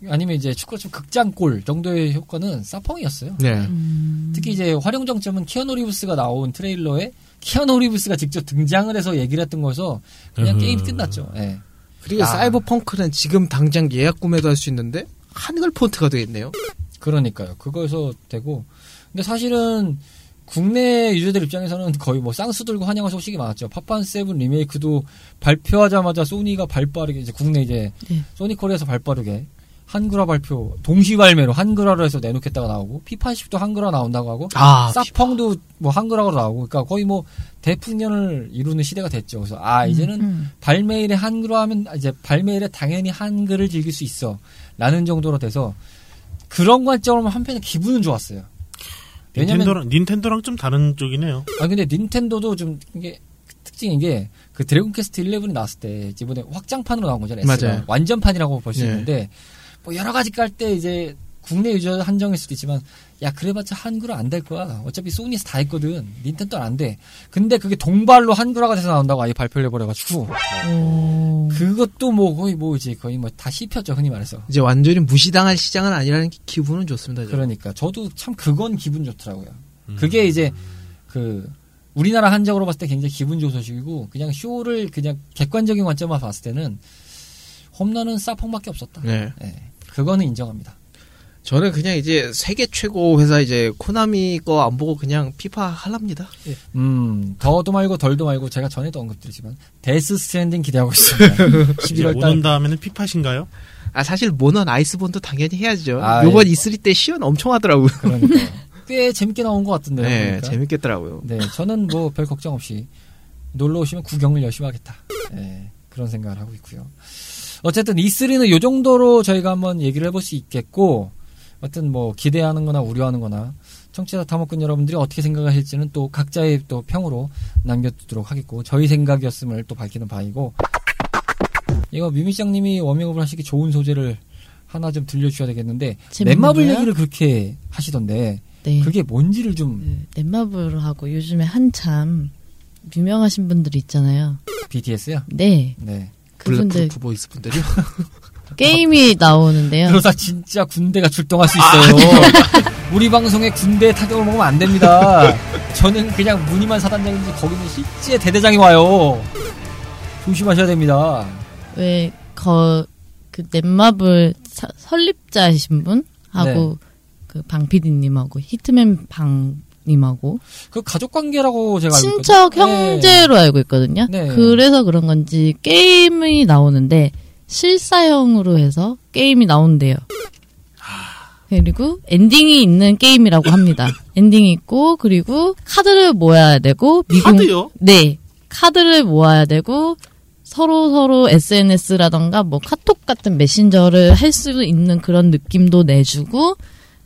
아니면 이제 축구가 좀 극장골 정도의 효과는 사펑이었어요. 네. 음. 특히 이제 화룡점정은 키아누 리브스가 나온 트레일러에 키아누 리브스가 직접 등장을 해서 얘기를 했던 거여서 그냥 음. 게임이 끝났죠. 예. 그리고 아. 사이버 펑크는 지금 당장 예약 구매도 할 수 있는데 한글 폰트가 되겠네요. 그러니까요. 그거에서 되고. 근데 사실은 국내 유저들 입장에서는 거의 뭐 쌍수 들고 환영할 소식이 많았죠. 파판 세븐 리메이크도 발표하자마자 소니가 발빠르게 이제 국내 이제 네. 소니 코리아에서 발빠르게 한글화 발표 동시 발매로 한글화로 해서 내놓겠다가 나오고 피파10도 한글화 나온다고 하고 아, 사펑도 뭐 한글화로 나오고 그러니까 거의 뭐 대풍년을 이루는 시대가 됐죠. 그래서 아 이제는 음. 발매일에 한글화하면 이제 발매일에 당연히 한글을 즐길 수 있어라는 정도로 돼서 그런 관점으로 한편에 기분은 좋았어요. 왜냐면 닌텐도랑 닌텐도랑 좀 다른 쪽이네요. 아 근데 닌텐도도 좀 이게 특징인 게 그 드래곤 퀘스트 11이 나왔을 때 이번에 확장판으로 나온 거잖아요. 맞아요. 완전판이라고 볼수 네. 있는데 뭐 여러 가지 깔 때 이제 국내 유저 한정일 수도 있지만 야 그래봤자 한글화 안 될 거야. 어차피 소니에서 다 했거든. 닌텐도는 안 돼. 근데 그게 동발로 한글화가 돼서 나온다고 아예 발표를 해버려가지고 오. 그것도 뭐 거의 뭐 이제 거의 뭐 다 씹혔죠 흔히 말해서. 이제 완전히 무시당할 시장은 아니라는 기- 기분은 좋습니다. 저는. 그러니까 저도 참 그건 기분 좋더라고요. 그게 이제 그 우리나라 한정으로 봤을 때 굉장히 기분 좋은 소식이고 그냥 쇼를 그냥 객관적인 관점만 봤을 때는 홈런은 사펑밖에 없었다. 네. 예, 그거는 인정합니다. 저는 그냥 이제 세계 최고 회사 이제 코나미 거 안 보고 그냥 피파 할랍니다. 예. 음, 더도 말고 덜도 말고 제가 전에도 언급드리지만 데스 스트랜딩 기대하고 있습니다. [LAUGHS] 이제 11월 오는 달 다음에는 피파신가요? 아 사실 몬헌 아이스본도 당연히 해야죠. 아, 요번 예. E3 때 시연 엄청 하더라고요. 그러니까 꽤 재밌게 나온 것 같은데요. 네, 보니까. 재밌겠더라고요. 네, 저는 뭐 별 걱정 없이 놀러 오시면 구경을 열심히 하겠다. 네, 그런 생각을 하고 있고요. 어쨌든 E3는 요 정도로 저희가 한번 얘기를 해볼 수 있겠고, 어떤 뭐 기대하는 거나 우려하는 거나, 청취자 탐험꾼 여러분들이 어떻게 생각하실지는 또 각자의 또 평으로 남겨두도록 하겠고, 저희 생각이었음을 또 밝히는 바이고, 이거 미미짱님이 워밍업을 하시기 좋은 소재를 하나 좀 들려주셔야 되겠는데, 넷마블? 얘기를 그렇게 하시던데, 네. 그게 뭔지를 좀, 그 넷마블하고 요즘에 한참 유명하신 분들이 있잖아요. BTS요? 네. 네. Bulletproof Boys 분들이요. [LAUGHS] 게임이 나오는데요. 그러다 진짜 군대가 출동할 수 있어요. 우리 방송에 군대 타격을 먹으면 안 됩니다. 저는 그냥 무늬만 사단장인지 거기는 실제 대대장이 와요. 조심하셔야 됩니다. 왜, 거, 그 넷마블 사- 설립자이신 분? 하고, 네. 그 방피디님하고, 히트맨 방 님하고, 그 가족 관계라고 제가 알고 친척 있거든요. 네. 형제로 알고 있거든요. 네. 그래서 그런 건지, 게임이 나오는데, 실사형으로 해서 게임이 나온대요. 그리고 엔딩이 있는 게임이라고 합니다. [LAUGHS] 엔딩이 있고, 그리고 카드를 모아야 되고, 미국, 카드요? 네. 카드를 모아야 되고 서로 서로 SNS라던가 뭐 카톡 같은 메신저를 할 수 있는 그런 느낌도 내주고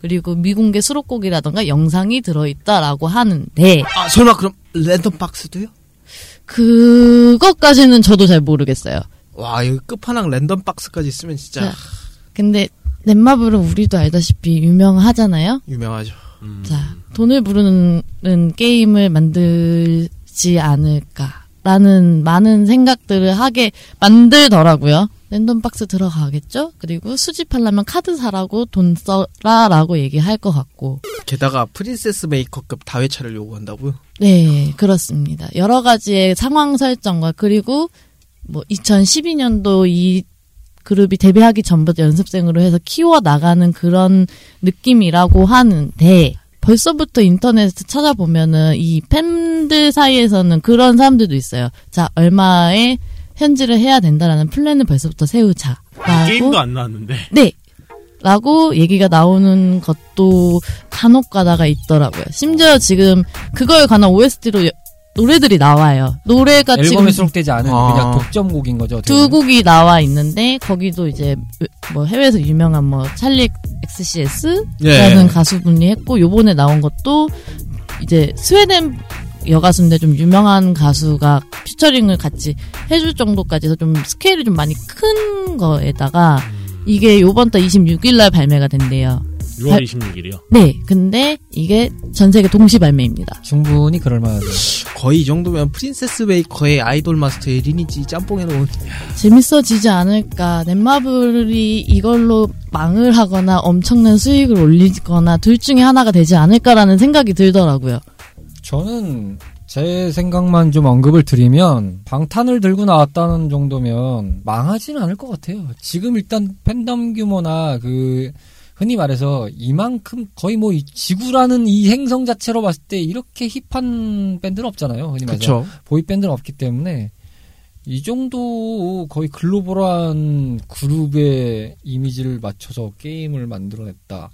그리고 미공개 수록곡이라던가 영상이 들어있다라고 하는데 아 설마 그럼 랜덤 박스도요? 그것까지는 저도 잘 모르겠어요. 와 여기 끝판왕 랜덤 박스까지 있으면 진짜 자, 근데 넷마블은 우리도 알다시피 유명하잖아요. 유명하죠. 음. 자, 돈을 부르는 게임을 만들지 않을까라는 많은 생각들을 하게 만들더라고요. random box 들어가겠죠? 그리고 수집하려면 카드 사라고 돈 써라 라고 얘기할 것 같고. 게다가 프린세스 메이커급 다회차를 요구한다고요? 네, 그렇습니다. 여러 가지의 상황 설정과 그리고 뭐 2012년도 이 그룹이 데뷔하기 전부터 연습생으로 해서 키워 나가는 그런 느낌이라고 하는데 벌써부터 인터넷에 찾아보면은 이 팬들 사이에서는 그런 사람들도 있어요. 자, 얼마에 현질을 해야 된다라는 플랜을 벌써부터 세우자. 게임도 안 나왔는데. 네. 라고 얘기가 나오는 것도 간혹 가다가 있더라고요. 심지어 지금 그거에 관한 OST로 노래들이 나와요. 노래가 지금 앨범에 수록되지 않은 아. 그냥 독점곡인 거죠. 어떻게 두 보면. 곡이 나와 있는데 거기도 이제 뭐 해외에서 유명한 뭐 찰리 XCX라는 예. 가수분이 했고 요번에 나온 것도 이제 스웨덴 여가수인데 좀 유명한 가수가 피처링을 같이 해줄 정도까지 해서 좀 스케일이 좀 많이 큰 거에다가 이게 요번 달 26일 날 발매가 된대요. 6월 26일이요. 네, 근데 이게 전 세계 동시 발매입니다. 충분히 그럴 만하죠. 거의 이 정도면 프린세스 메이커에 아이돌 마스터에 리니지 짬뽕에 놓은 재밌어지지 않을까. 넷마블이 이걸로 망을 하거나 엄청난 수익을 올리거나 둘 중에 하나가 되지 않을까라는 생각이 들더라고요. 저는 제 생각만 좀 언급을 드리면 방탄을 들고 나왔다는 정도면 망하지는 않을 것 같아요. 지금 일단 팬덤 규모나 그 흔히 말해서 이만큼 거의 뭐 이 지구라는 이 행성 자체로 봤을 때 이렇게 힙한 밴드는 없잖아요. 흔히 말해서 보이 밴드는 없기 때문에 이 정도 거의 글로벌한 그룹의 이미지를 맞춰서 게임을 만들어냈다.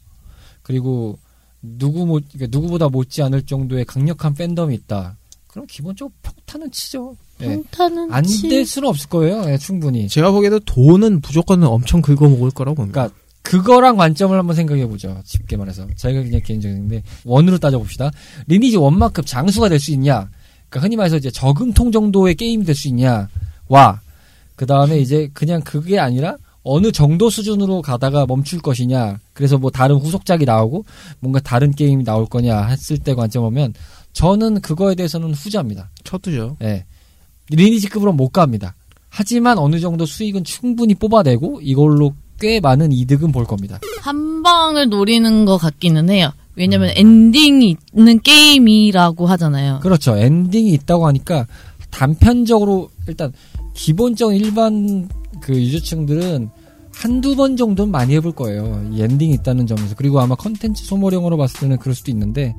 그리고 누구 못 그러니까 누구보다 못지 않을 정도의 강력한 팬덤이 있다. 그럼 기본적으로 평타는 치죠. 예. 평타는 안 치- 될 수는 없을 거예요. 예, 충분히. 제가 보기에도 돈은 무조건 엄청 긁어먹을 거라고 봅니다 그러니까 그거랑 관점을 한번 생각해 보죠. 쉽게 말해서. 저희가 그냥 개인적인데 원으로 따져 봅시다. 리니지 원만큼 장수가 될 수 있냐? 그러니까 흔히 말해서 이제 저금통 정도의 게임이 될 수 있냐? 와. 그 다음에 이제 그냥 그게 아니라 어느 정도 수준으로 가다가 멈출 것이냐. 그래서 뭐 다른 후속작이 나오고 뭔가 다른 게임이 나올 거냐 했을 때 관점 보면 저는 그거에 대해서는 후자입니다. 첫두죠 예. 리니지급으로 못 갑니다. 하지만 어느 정도 수익은 충분히 뽑아내고 이걸로 꽤 많은 이득은 볼 겁니다. 한 방을 노리는 것 같기는 해요. 왜냐면 엔딩이 있는 게임이라고 하잖아요. 그렇죠. 엔딩이 있다고 하니까 단편적으로 일단 기본적인 일반 그 유저층들은 한두 번 정도는 많이 해볼 거예요. 이 엔딩이 있다는 점에서. 그리고 아마 컨텐츠 소모량으로 봤을 때는 그럴 수도 있는데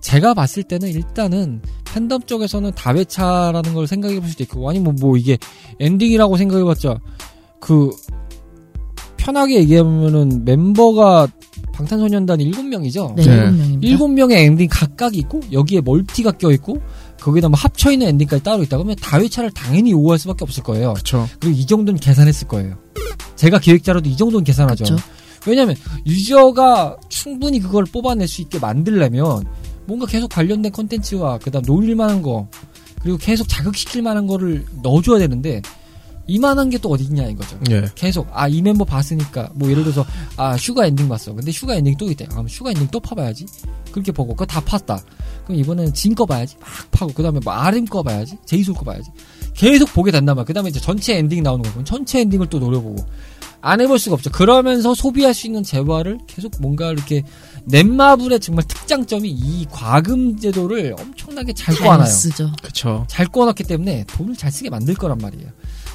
제가 봤을 때는 일단은 팬덤 쪽에서는 다회차라는 걸 생각해 볼 수도 있고 아니 뭐, 뭐 이게 엔딩이라고 생각해 봤자 그 편하게 얘기하면은 멤버가 방탄소년단 7명이죠. 네, 네. 일곱 명입니다. 일곱 명의 엔딩 각각 있고 여기에 멀티가 껴 있고 거기다 뭐 합쳐 있는 엔딩까지 따로 있다 그러면 다회차를 당연히 요구할 수밖에 없을 거예요. 그쵸 그리고 이 정도는 계산했을 거예요. 제가 기획자로도 이 정도는 계산하죠. 그쵸. 왜냐하면 유저가 충분히 그걸 뽑아낼 수 있게 만들려면 뭔가 계속 관련된 컨텐츠와 그다음 놀릴 만한 거 그리고 계속 자극시킬 만한 거를 넣어줘야 되는데 이만한 게 또 어디 있냐 이거죠. 예. 계속 아 이 멤버 봤으니까 뭐 예를 들어서 아 슈가 엔딩 봤어. 근데 슈가 엔딩 또 있대 아, 그럼 슈가 엔딩 또 파봐야지. 그렇게 보고 그거 다 팠다. 그럼 이번에는 진 거 봐야지. 막 파고 그 다음에 뭐 RM 거 봐야지. 제이홉 거 봐야지 계속 보게 된단 말이야 그 다음에 이제 전체 엔딩 나오는 거 보면 전체 엔딩을 또 노려보고 안 해볼 수가 없죠 그러면서 소비할 수 있는 재화를 계속 뭔가 이렇게 넷마블의 정말 특장점이 이 과금 제도를 엄청나게 잘 잘 꼬아놔요 쓰죠. 그쵸 잘 꼬아놨기 때문에 돈을 잘 쓰게 만들 거란 말이에요.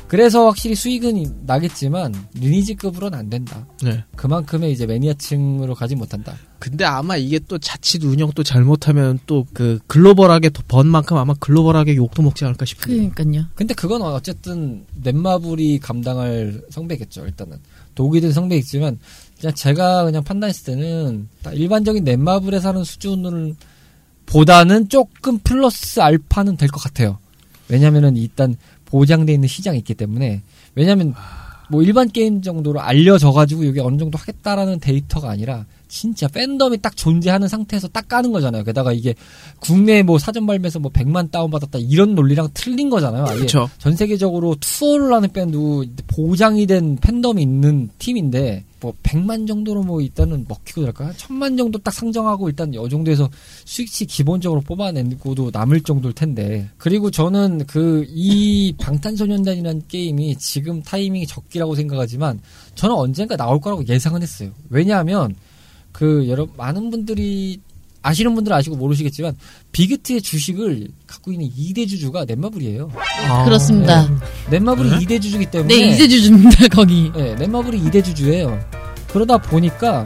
그래서 확실히 수익은 나겠지만 리니지급으로는 안 된다. 네 그만큼의 이제 매니아층으로 가지 못한다. 근데 아마 이게 또 자칫 운영 또 잘못하면 또 그 글로벌하게 더번 만큼 아마 글로벌하게 욕도 먹지 않을까 싶은데 그러니까요. 근데 그건 어쨌든 넷마블이 감당할 성배겠죠. 일단은 독이든 성배겠지만 그냥 제가 그냥 판단했을 때는 딱 일반적인 넷마블에 사는 수준을 보다는 조금 플러스 알파는 될 것 같아요. 왜냐면은 일단 보장돼 있는 시장이 있기 때문에 왜냐면 뭐 일반 게임 정도로 알려져 가지고 이게 어느 정도 하겠다라는 데이터가 아니라 진짜 팬덤이 딱 존재하는 상태에서 딱 까는 거잖아요. 게다가 이게 국내 뭐 사전 발매에서 뭐 100만 다운받았다 이런 논리랑 틀린 거잖아요. 아예 그쵸 전 세계적으로 투어를 하는 밴드 보장이 된 팬덤이 있는 팀인데 뭐 100만 정도로 뭐 일단은 먹히고 들을까요? 1000만 정도 딱 상정하고 일단 이 정도에서 수익치 기본적으로 뽑아내고도 남을 정도일 텐데 그리고 저는 그 이 방탄소년단이라는 게임이 지금 타이밍이 적기라고 생각하지만 저는 언젠가 나올 거라고 예상은 했어요. 왜냐하면 그 여러 많은 분들이 아시는 분들은 아시고 모르시겠지만 비그트의 주식을 갖고 있는 2대 주주가 넷마블이에요. 아, 그렇습니다. 넷마블이 네? 2대 주주기 때문에 네, 이제 주줍니다, 거기. 네, 넷마블이 2대 주주예요. 그러다 보니까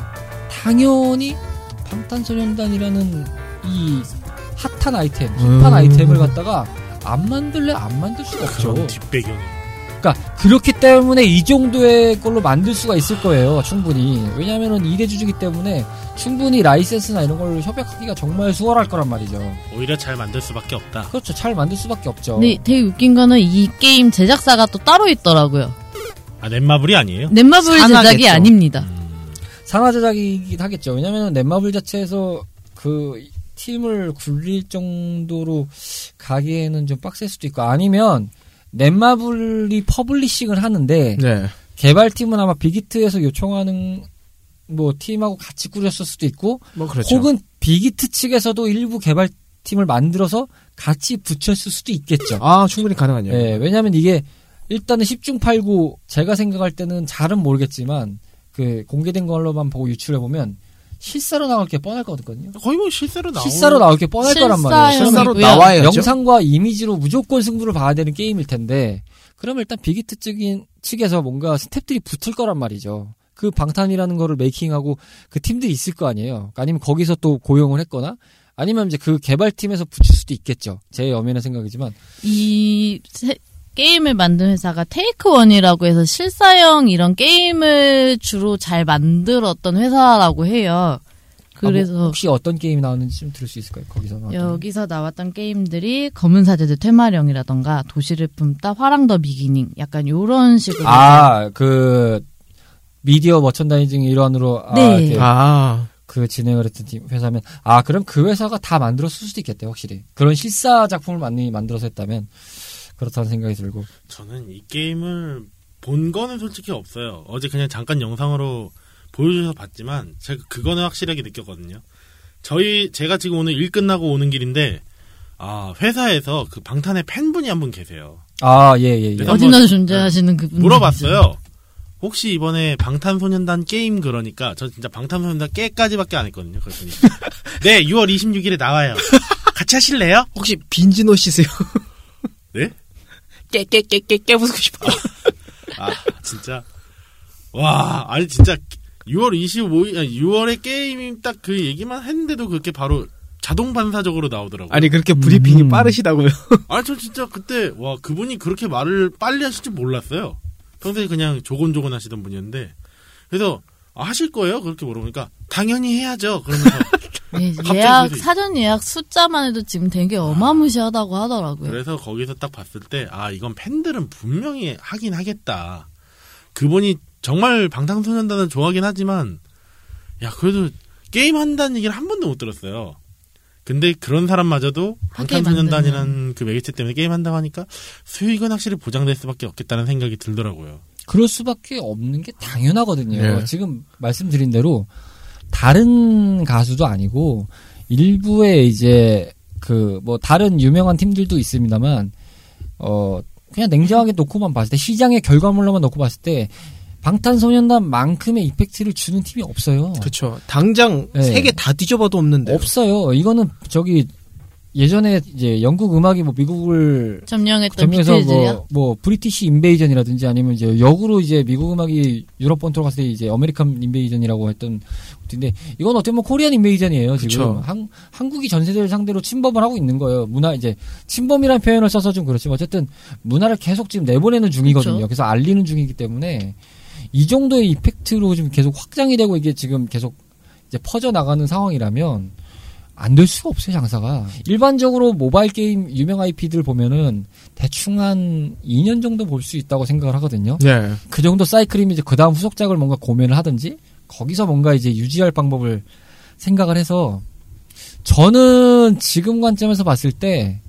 당연히 방탄소년단이라는 이 핫한 아이템, 힙한 음. 아이템을 갖다가 안 만들래 안 만들 수가 없죠. 그런 뒷배경이. 그러니까 그렇기 때문에 이 정도의 걸로 만들 수가 있을 거예요. 충분히. 왜냐면은 2대 주주기 때문에 충분히 라이센스나 이런 걸로 협약하기가 정말 수월할 거란 말이죠. 오히려 잘 만들 수밖에 없다. 그렇죠. 잘 만들 수밖에 없죠. 근데 되게 웃긴 거는 이 게임 제작사가 또 따로 있더라고요. 아 넷마블이 아니에요? 넷마블 산하겠죠. 제작이 아닙니다. 산하 제작이긴 하겠죠. 왜냐면 넷마블 자체에서 그 팀을 굴릴 정도로 가기에는 좀 빡셀 수도 있고 아니면 넷마블이 publishing을 하는데 네. 개발팀은 아마 빅히트에서 요청하는 뭐 팀하고 같이 꾸렸을 수도 있고 뭐 그렇죠. 혹은 빅히트 측에서도 일부 개발팀을 만들어서 같이 붙였을 수도 있겠죠. 아 충분히 가능하죠. 예, 왜냐하면 이게 일단은 10중 8구 제가 생각할 때는 잘은 모르겠지만 그 공개된 걸로만 보고 유출해 보면 실사로 나올 게 뻔할 거거든요. 거의 뭐 실사로 나오 실사로 나올 게 뻔할 거란 말이에요. 실사로 실사용이고요. 나와야죠. 영상과 이미지로 무조건 승부를 봐야 되는 게임일 텐데 그러면 일단 빅히트 측인 측에서 뭔가 스탭들이 붙을 거란 말이죠. 그 방탄이라는 거를 메이킹하고 그 팀들이 있을 거 아니에요. 아니면 거기서 또 고용을 했거나 아니면 이제 그 개발팀에서 붙일 수도 있겠죠. 제 엄연한 생각이지만 이 세- 게임을 만든 회사가 테이크원이라고 해서 실사형 이런 게임을 주로 잘 만들었던 회사라고 해요. 아, 그래서 뭐 혹시 어떤 게임이 나왔는지 좀 들을 수 있을까요? 거기서 나왔던 여기서 나왔던 게임들이 검은 사제들 퇴마령이라던가 도시를 품다 화랑 더 비기닝 약간 요런 식으로 아, 그 미디어 머천다이징 일환으로 아, 네. 아 그 진행을 했던 팀 회사면 아 그럼 그 회사가 다 만들었을 수도 있겠대 확실히 그런 실사 작품을 많이 만들어서 했다면 그렇다는 생각이 들고 저는 이 게임을 본 거는 솔직히 없어요. 어제 그냥 잠깐 영상으로 보여주셔서 봤지만 제가 그거는 확실하게 느꼈거든요. 저희 제가 지금 오늘 일 끝나고 오는 길인데 아 회사에서 그 방탄의 팬분이 한 분 계세요. 아 예 예예 그래서 어디나 존재하시는 그분 물어봤어요. 혹시 이번에 방탄소년단 게임 그러니까 저 진짜 방탄소년단 깨까지밖에 안 했거든요. 그랬더니 [LAUGHS] 네 6월 26일에 나와요. 같이 하실래요? 혹시 빈지노 씨세요? 네? 깨깨깨깨 깨부수고 싶어. [LAUGHS] 아 진짜 와 아니 진짜 6월 25일 아니, 6월에 게임 딱그 얘기만 했는데도 그렇게 바로 자동 반사적으로 나오더라고요. 아니 그렇게 브리핑이 음. 빠르시다고요? [LAUGHS] 아니 저 진짜 그때 와 그분이 그렇게 말을 빨리 하실 줄 몰랐어요. 평소에 그냥 조곤조곤 하시던 분이었는데 그래서 아, 하실 거예요? 그렇게 물어보니까 당연히 해야죠. 그러면서 네, 예약 사전 예약 숫자만 해도 지금 되게 어마무시하다고 하더라고요. 그래서 거기서 딱 봤을 때 아 이건 팬들은 분명히 하긴 하겠다. 그분이 정말 방탄소년단을 좋아하긴 하지만 야 그래도 게임 한다는 얘기를 한 번도 못 들었어요. 근데 그런 사람마저도 방탄소년단이라는 그 매개체 때문에 게임 한다고 하니까 수익은 확실히 보장될 수밖에 없겠다는 생각이 들더라고요. 그럴 수밖에 없는 게 당연하거든요. 네. 지금 말씀드린 대로 다른 가수도 아니고 일부의 이제 그 뭐 다른 유명한 팀들도 있습니다만 어 그냥 냉정하게 놓고만 봤을 때 시장의 결과물로만 놓고 봤을 때 방탄소년단만큼의 effect를 주는 팀이 없어요. 그렇죠. 당장 네. 세계 다 뒤져봐도 없는데. 없어요. 이거는 저기 예전에 이제 영국 음악이 뭐 미국을 점령했던 비틀즈야. 뭐, 뭐 British Invasion이라든지 아니면 이제 역으로 이제 미국 음악이 유럽 본토로 갔을 때 이제 American Invasion이라고 했던 것인데 이건 어떻게 보면 코리안 인베이전이에요 지금 그쵸. 한, 한국이 전 세대를 상대로 침범을 하고 있는 거예요 문화 이제 침범이라는 표현을 써서 좀 그렇지만 어쨌든 문화를 계속 지금 내보내는 중이거든요 그쵸. 그래서 알리는 중이기 때문에 이 정도의 이펙트로 지금 계속 확장이 되고 이게 지금 계속 이제 퍼져 나가는 상황이라면 안 될 수가 없어요 장사가 일반적으로 모바일 게임 유명 IP들 보면은 대충 한 2년 정도 볼 수 있다고 생각을 하거든요 네. 그 정도 사이클이면 이제 그 다음 후속작을 뭔가 고민을 하든지 거기서 뭔가 이제 유지할 방법을 생각을 해서 저는 지금 관점에서 봤을 때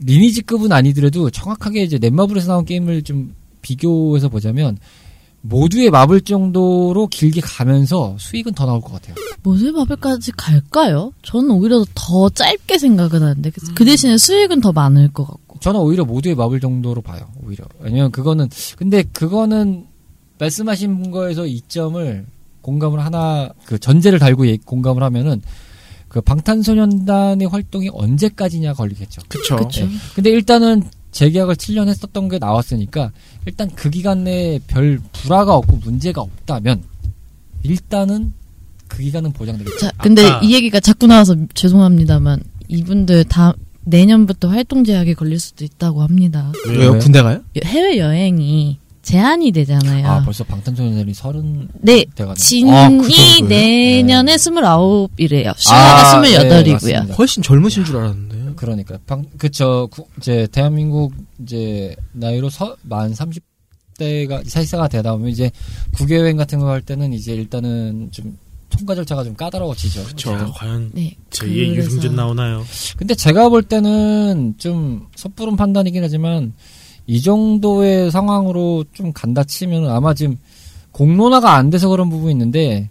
리니지급은 아니더라도 정확하게 이제 넷마블에서 나온 게임을 좀 비교해서 보자면 모두의 마블 정도로 길게 가면서 수익은 더 나올 것 같아요. 모슬 바벨까지 갈까요? 저는 오히려 더 짧게 생각을 하는데 그- 그 대신에 수익은 더 많을 것 같고. 저는 오히려 모두의 마블 정도로 봐요. 오히려 왜냐면 그거는 근데 그거는 말씀하신 거에서 이점을 공감을 하나 그 전제를 달고 얘- 공감을 하면은 그 방탄소년단의 활동이 언제까지냐 걸리겠죠. 그쵸. 그쵸. 근데 일단은 재계약을 7년 했었던 게 나왔으니까 일단 그 기간 내에 별 불화가 없고 문제가 없다면 일단은 그 기간은 보장되겠죠. 자, 근데 아까- 이 얘기가 자꾸 나와서 죄송합니다만 이분들 다 내년부터 활동 제약이 걸릴 수도 있다고 합니다. 왜요? 왜? 군대 가요? 해외 여행이 제한이 되잖아요. 아 벌써 방탄소년단이 서른 네, 진이 아, 그? 내년에 스물아홉이래요. 아, 슈아가 네, 스물여덟이고요. 맞습니다. 훨씬 젊으신 줄 알았는데. 그러니까 방 그쵸 구- 이제 대한민국 이제 나이로 서, 만 30대가 40세가 되다 보면 이제 국외 여행 같은 거 할 때는 이제 일단은 좀 통과 절차가 좀 까다로워지죠. 그쵸. 자, 과연 네, 제2의 그래서- 유승준 나오나요? 근데 제가 볼 때는 좀 섣부른 판단이긴 하지만 이 정도의 상황으로 좀 간다 치면 아마 지금 공론화가 안 돼서 그런 부분이 있는데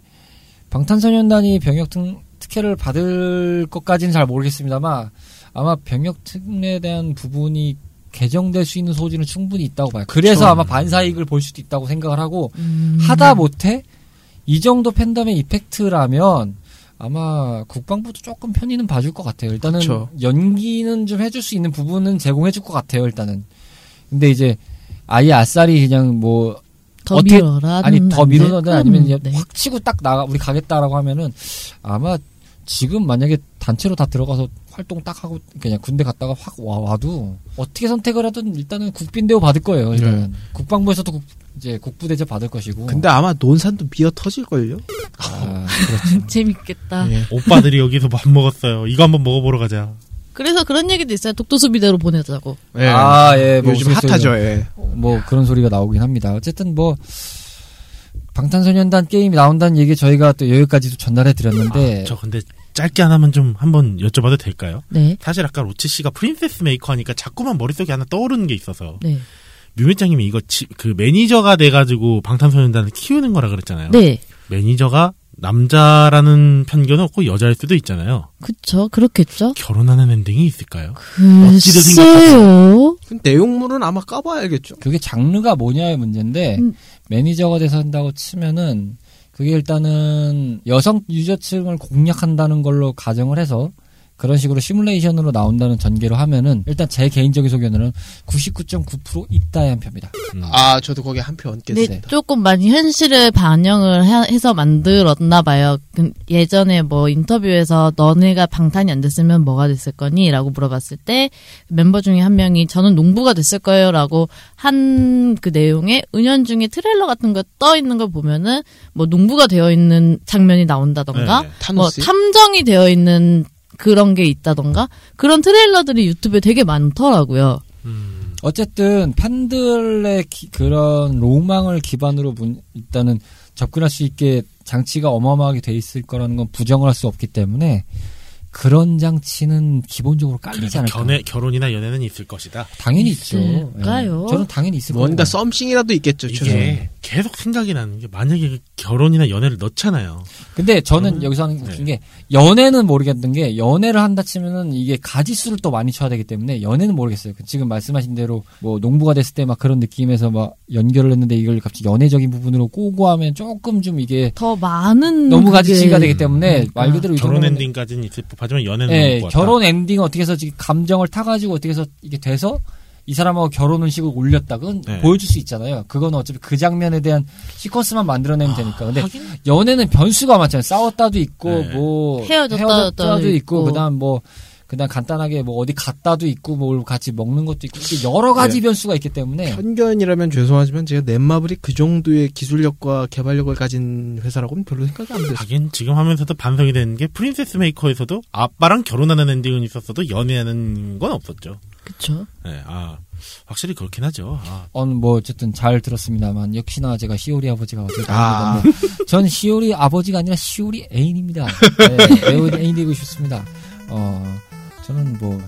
방탄소년단이 병역 특, 특혜를 받을 것까지는 잘 모르겠습니다만 아마 병역 특례에 대한 부분이 개정될 수 있는 소지는 충분히 있다고 봐요. 그래서 아마 반사이익을 볼 수도 있다고 생각을 하고 음. 하다 못해 이 정도 팬덤의 이펙트라면 아마 국방부도 조금 편의는 봐줄 것 같아요. 일단은 그쵸. 연기는 좀 해줄 수 있는 부분은 제공해줄 것 같아요. 일단은. 근데 이제 아예 아싸리 그냥 뭐더 어떻게-. 아니 더 미루든 아니면 이제 네. 확 치고 딱 나가 우리 가겠다라고 하면은 아마 지금 만약에 단체로 다 들어가서 활동 딱 하고 그냥 군대 갔다가 확 와, 와도 어떻게 선택을 하든 일단은 국빈 대우 받을 거예요. 일단은 국방부에서도 국, 이제 국부 대접 받을 것이고. 근데 아마 논산도 미어 터질 걸요? 아, [LAUGHS] 그렇죠. [LAUGHS] 재밌겠다. 예. 오빠들이 여기서 밥 먹었어요. 이거 한번 먹어보러 가자. 그래서 그런 얘기도 있어요. 독도수비대로 보내자고. 예. 아, 예, 뭐 요즘. 핫하죠, 예. 뭐 그런 소리가 나오긴 합니다. 어쨌든 뭐 방탄소년단 게임이 나온다는 얘기 저희가 또 여기까지도 전달해 드렸는데 아, 저 근데 짧게 하나만 좀 한번 여쭤봐도 될까요? 네. 사실 아까 로치 씨가 프린세스 메이커 하니까 자꾸만 머릿속에 하나 떠오르는 게 있어서 네. 뮤미짱님이 이거 지- 그 매니저가 돼가지고 방탄소년단을 키우는 거라 그랬잖아요. 네. 매니저가 남자라는 편견은 없고 여자일 수도 있잖아요. 그쵸. 그렇겠죠. 결혼하는 엔딩이 있을까요? 글쎄요. 그 내용물은 아마 까봐야 알겠죠. 그게 장르가 뭐냐의 문제인데 음. 매니저가 돼서 한다고 치면은 그게 일단은 여성 유저층을 공략한다는 걸로 가정을 해서 그런 식으로 시뮬레이션으로 나온다는 전개로 하면은 일단 제 개인적인 소견으로는 99.9% 있다의 한 표입니다. 음. 아, 저도 거기에 한표 네, 얹겠습니다. 조금 많이 현실을 반영을 해- 해서 만들었나 봐요. 그 예전에 뭐 인터뷰에서 너네가 방탄이 안 됐으면 뭐가 됐을 거니? 라고 물어봤을 때 멤버 중에 한 명이 저는 농부가 됐을 거예요. 라고 한 그 내용에 은연중에 트레일러 같은 거 떠 있는 걸 보면은 뭐 농부가 되어 있는 장면이 나온다던가 네. 뭐 타노스. 탐정이 되어 있는 그런 게 있다던가 그런 트레일러들이 유튜브에 되게 많더라고요. 음. 어쨌든 팬들의 기- 그런 로망을 기반으로 문- 일단은 접근할 수 있게 장치가 어마어마하게 돼 있을 거라는 건 부정을 할 수 없기 때문에 그런 장치는 기본적으로 깔리지 않을까. 견해, 결혼이나 연애는 있을 것이다. 당연히 있죠. 있을까요? 예. 저는 당연히 있을 뭔가 거고. 썸씽이라도 있겠죠, 최소한. 이게 계속 생각이 나는 게 만약에 그 결혼이나 연애를 넣잖아요. 근데 저는 저는- 여기서 하는 게 네. 웃긴 게 연애는 모르겠는 게 연애를 한다 치면은 이게 가지수를 또 많이 쳐야 되기 때문에 연애는 모르겠어요. 그 지금 말씀하신 대로 뭐 농부가 됐을 때 막 그런 느낌에서 막 연결을 했는데 이걸 갑자기 연애적인 부분으로 꼬고 하면 조금 좀 이게 더 많은 너무 가지치기가 되기 때문에 말 그러니까. 그대로 이 결혼 엔딩까지는 있을 법 하지만 연애는 같다. 결혼 엔딩 어떻게 해서 지금 감정을 타가지고 어떻게 해서 이게 돼서 이 사람하고 결혼을 식으로 올렸다. 그건 네. 보여줄 수 있잖아요. 그건 어차피 그 장면에 대한 시퀀스만 만들어내면 되니까. 근데 하긴 연애는 변수가 많잖아요. 싸웠다도 있고, 네. 뭐. 헤어졌다도 있고, 있고. 그 다음 뭐, 그다음 간단하게 뭐 어디 갔다도 있고, 뭘 같이 먹는 것도 있고, 이렇게 여러 가지 네. 변수가 있기 때문에. 편견이라면 죄송하지만 제가 넷마블이 그 정도의 기술력과 개발력을 가진 회사라고는 별로 생각이 안 됐어요. 하긴 지금 하면서도 반성이 되는 게 프린세스 메이커에서도 아빠랑 결혼하는 엔딩은 있었어도 연애하는 건 없었죠. 그쵸. 네, 아 확실히 그렇긴 하죠. 아, 어, 뭐, 어쨌든 잘 들었습니다만, 역시나 제가 시오리 아버지가 어제 아. 전 시오리 아버지가 아니라 시오리 애인입니다. 네, [LAUGHS] 애인 되고 싶습니다. 어, 저는 뭐,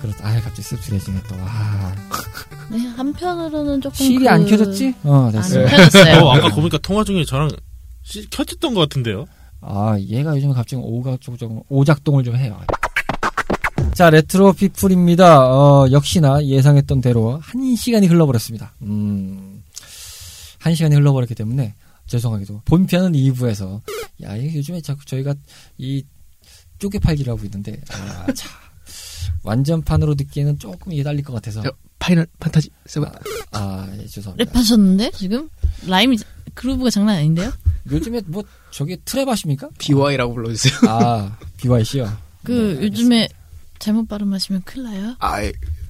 그렇, 아 갑자기 씁쓸해지네 또. 아, [LAUGHS] 네, 한편으로는 조금 실이 그... 안 켜졌지? 어, 안 됐어. 켜졌어요. 어, 아까 보니까 통화 중에 저랑 시- 켜졌던 것 같은데요. 아, 얘가 요즘 갑자기 오가 좀 오작동을 좀 해요. 자, 레트로 피플입니다. 어, 역시나 예상했던 대로 한 시간이 흘러버렸습니다. 음, 한 시간이 흘러버렸기 때문에 죄송하게도 본편은 2부에서 야, 이게 요즘에 자꾸 저희가 이 쪼개 팔기를 하고 있는데 아, 참 완전판으로 듣기에는 조금 이게 달릴 것 같아서 저, 파이널 판타지 세븐. 아, 예, 죄송합니다. 랩하셨는데 지금 rhyme이 groove가 장난 아닌데요? 요즘에 뭐 저게 trap 하십니까? BY라고 불러주세요. 아, BYC요. 그 요즘에 잘못 발음하시면 큰일 나요. 아,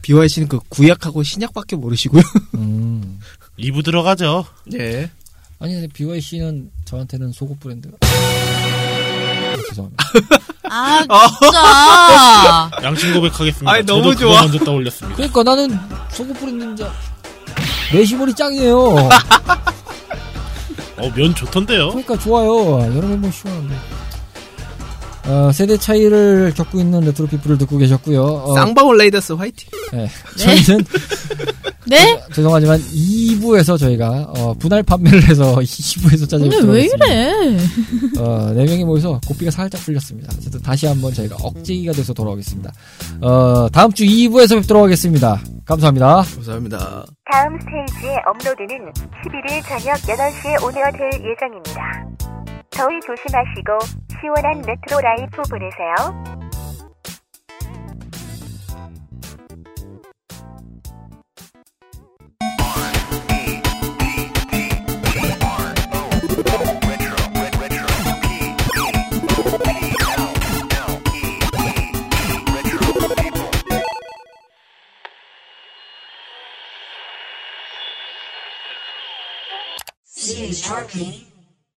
BY 씨는 그 구약하고 신약밖에 모르시고요. [LAUGHS] 음. 2부 들어가죠. 예. 아니 근데 BYC는 저한테는 속옷 브랜드. 아, 죄송합니다. 아 [LAUGHS] 진짜. [LAUGHS] 양심 고백하겠습니다. 아이, 너무 저도 좋아. 먼저 떠올렸습니다. 그러니까 나는 속옷 브랜드인 줄. 내시몰이 짱이에요. [LAUGHS] 어, 면 좋던데요. 그러니까 좋아요. 여러분 뭐 시원한데. 어, 세대 차이를 겪고 있는 레트로 피플을 듣고 계셨고요. 어, 쌍방울 레이더스 화이팅. 네. 저희는 [LAUGHS] 네? 죄송하지만 2부에서 저희가 어, 분할 판매를 해서 [LAUGHS] 2부에서 짜증 근데 왜 이래? 어, 네 명이 모여서 고삐가 살짝 풀렸습니다. 어쨌든 다시 한번 저희가 억제기가 돼서 돌아오겠습니다. 어, 다음 주 2부에서 뵙도록 하겠습니다. 감사합니다. 감사합니다. 다음 스테이지의 업로드는 11일 저녁 8시에 오픈될 예정입니다. 더위 조심하시고 시원한 레트로 life 보내세요.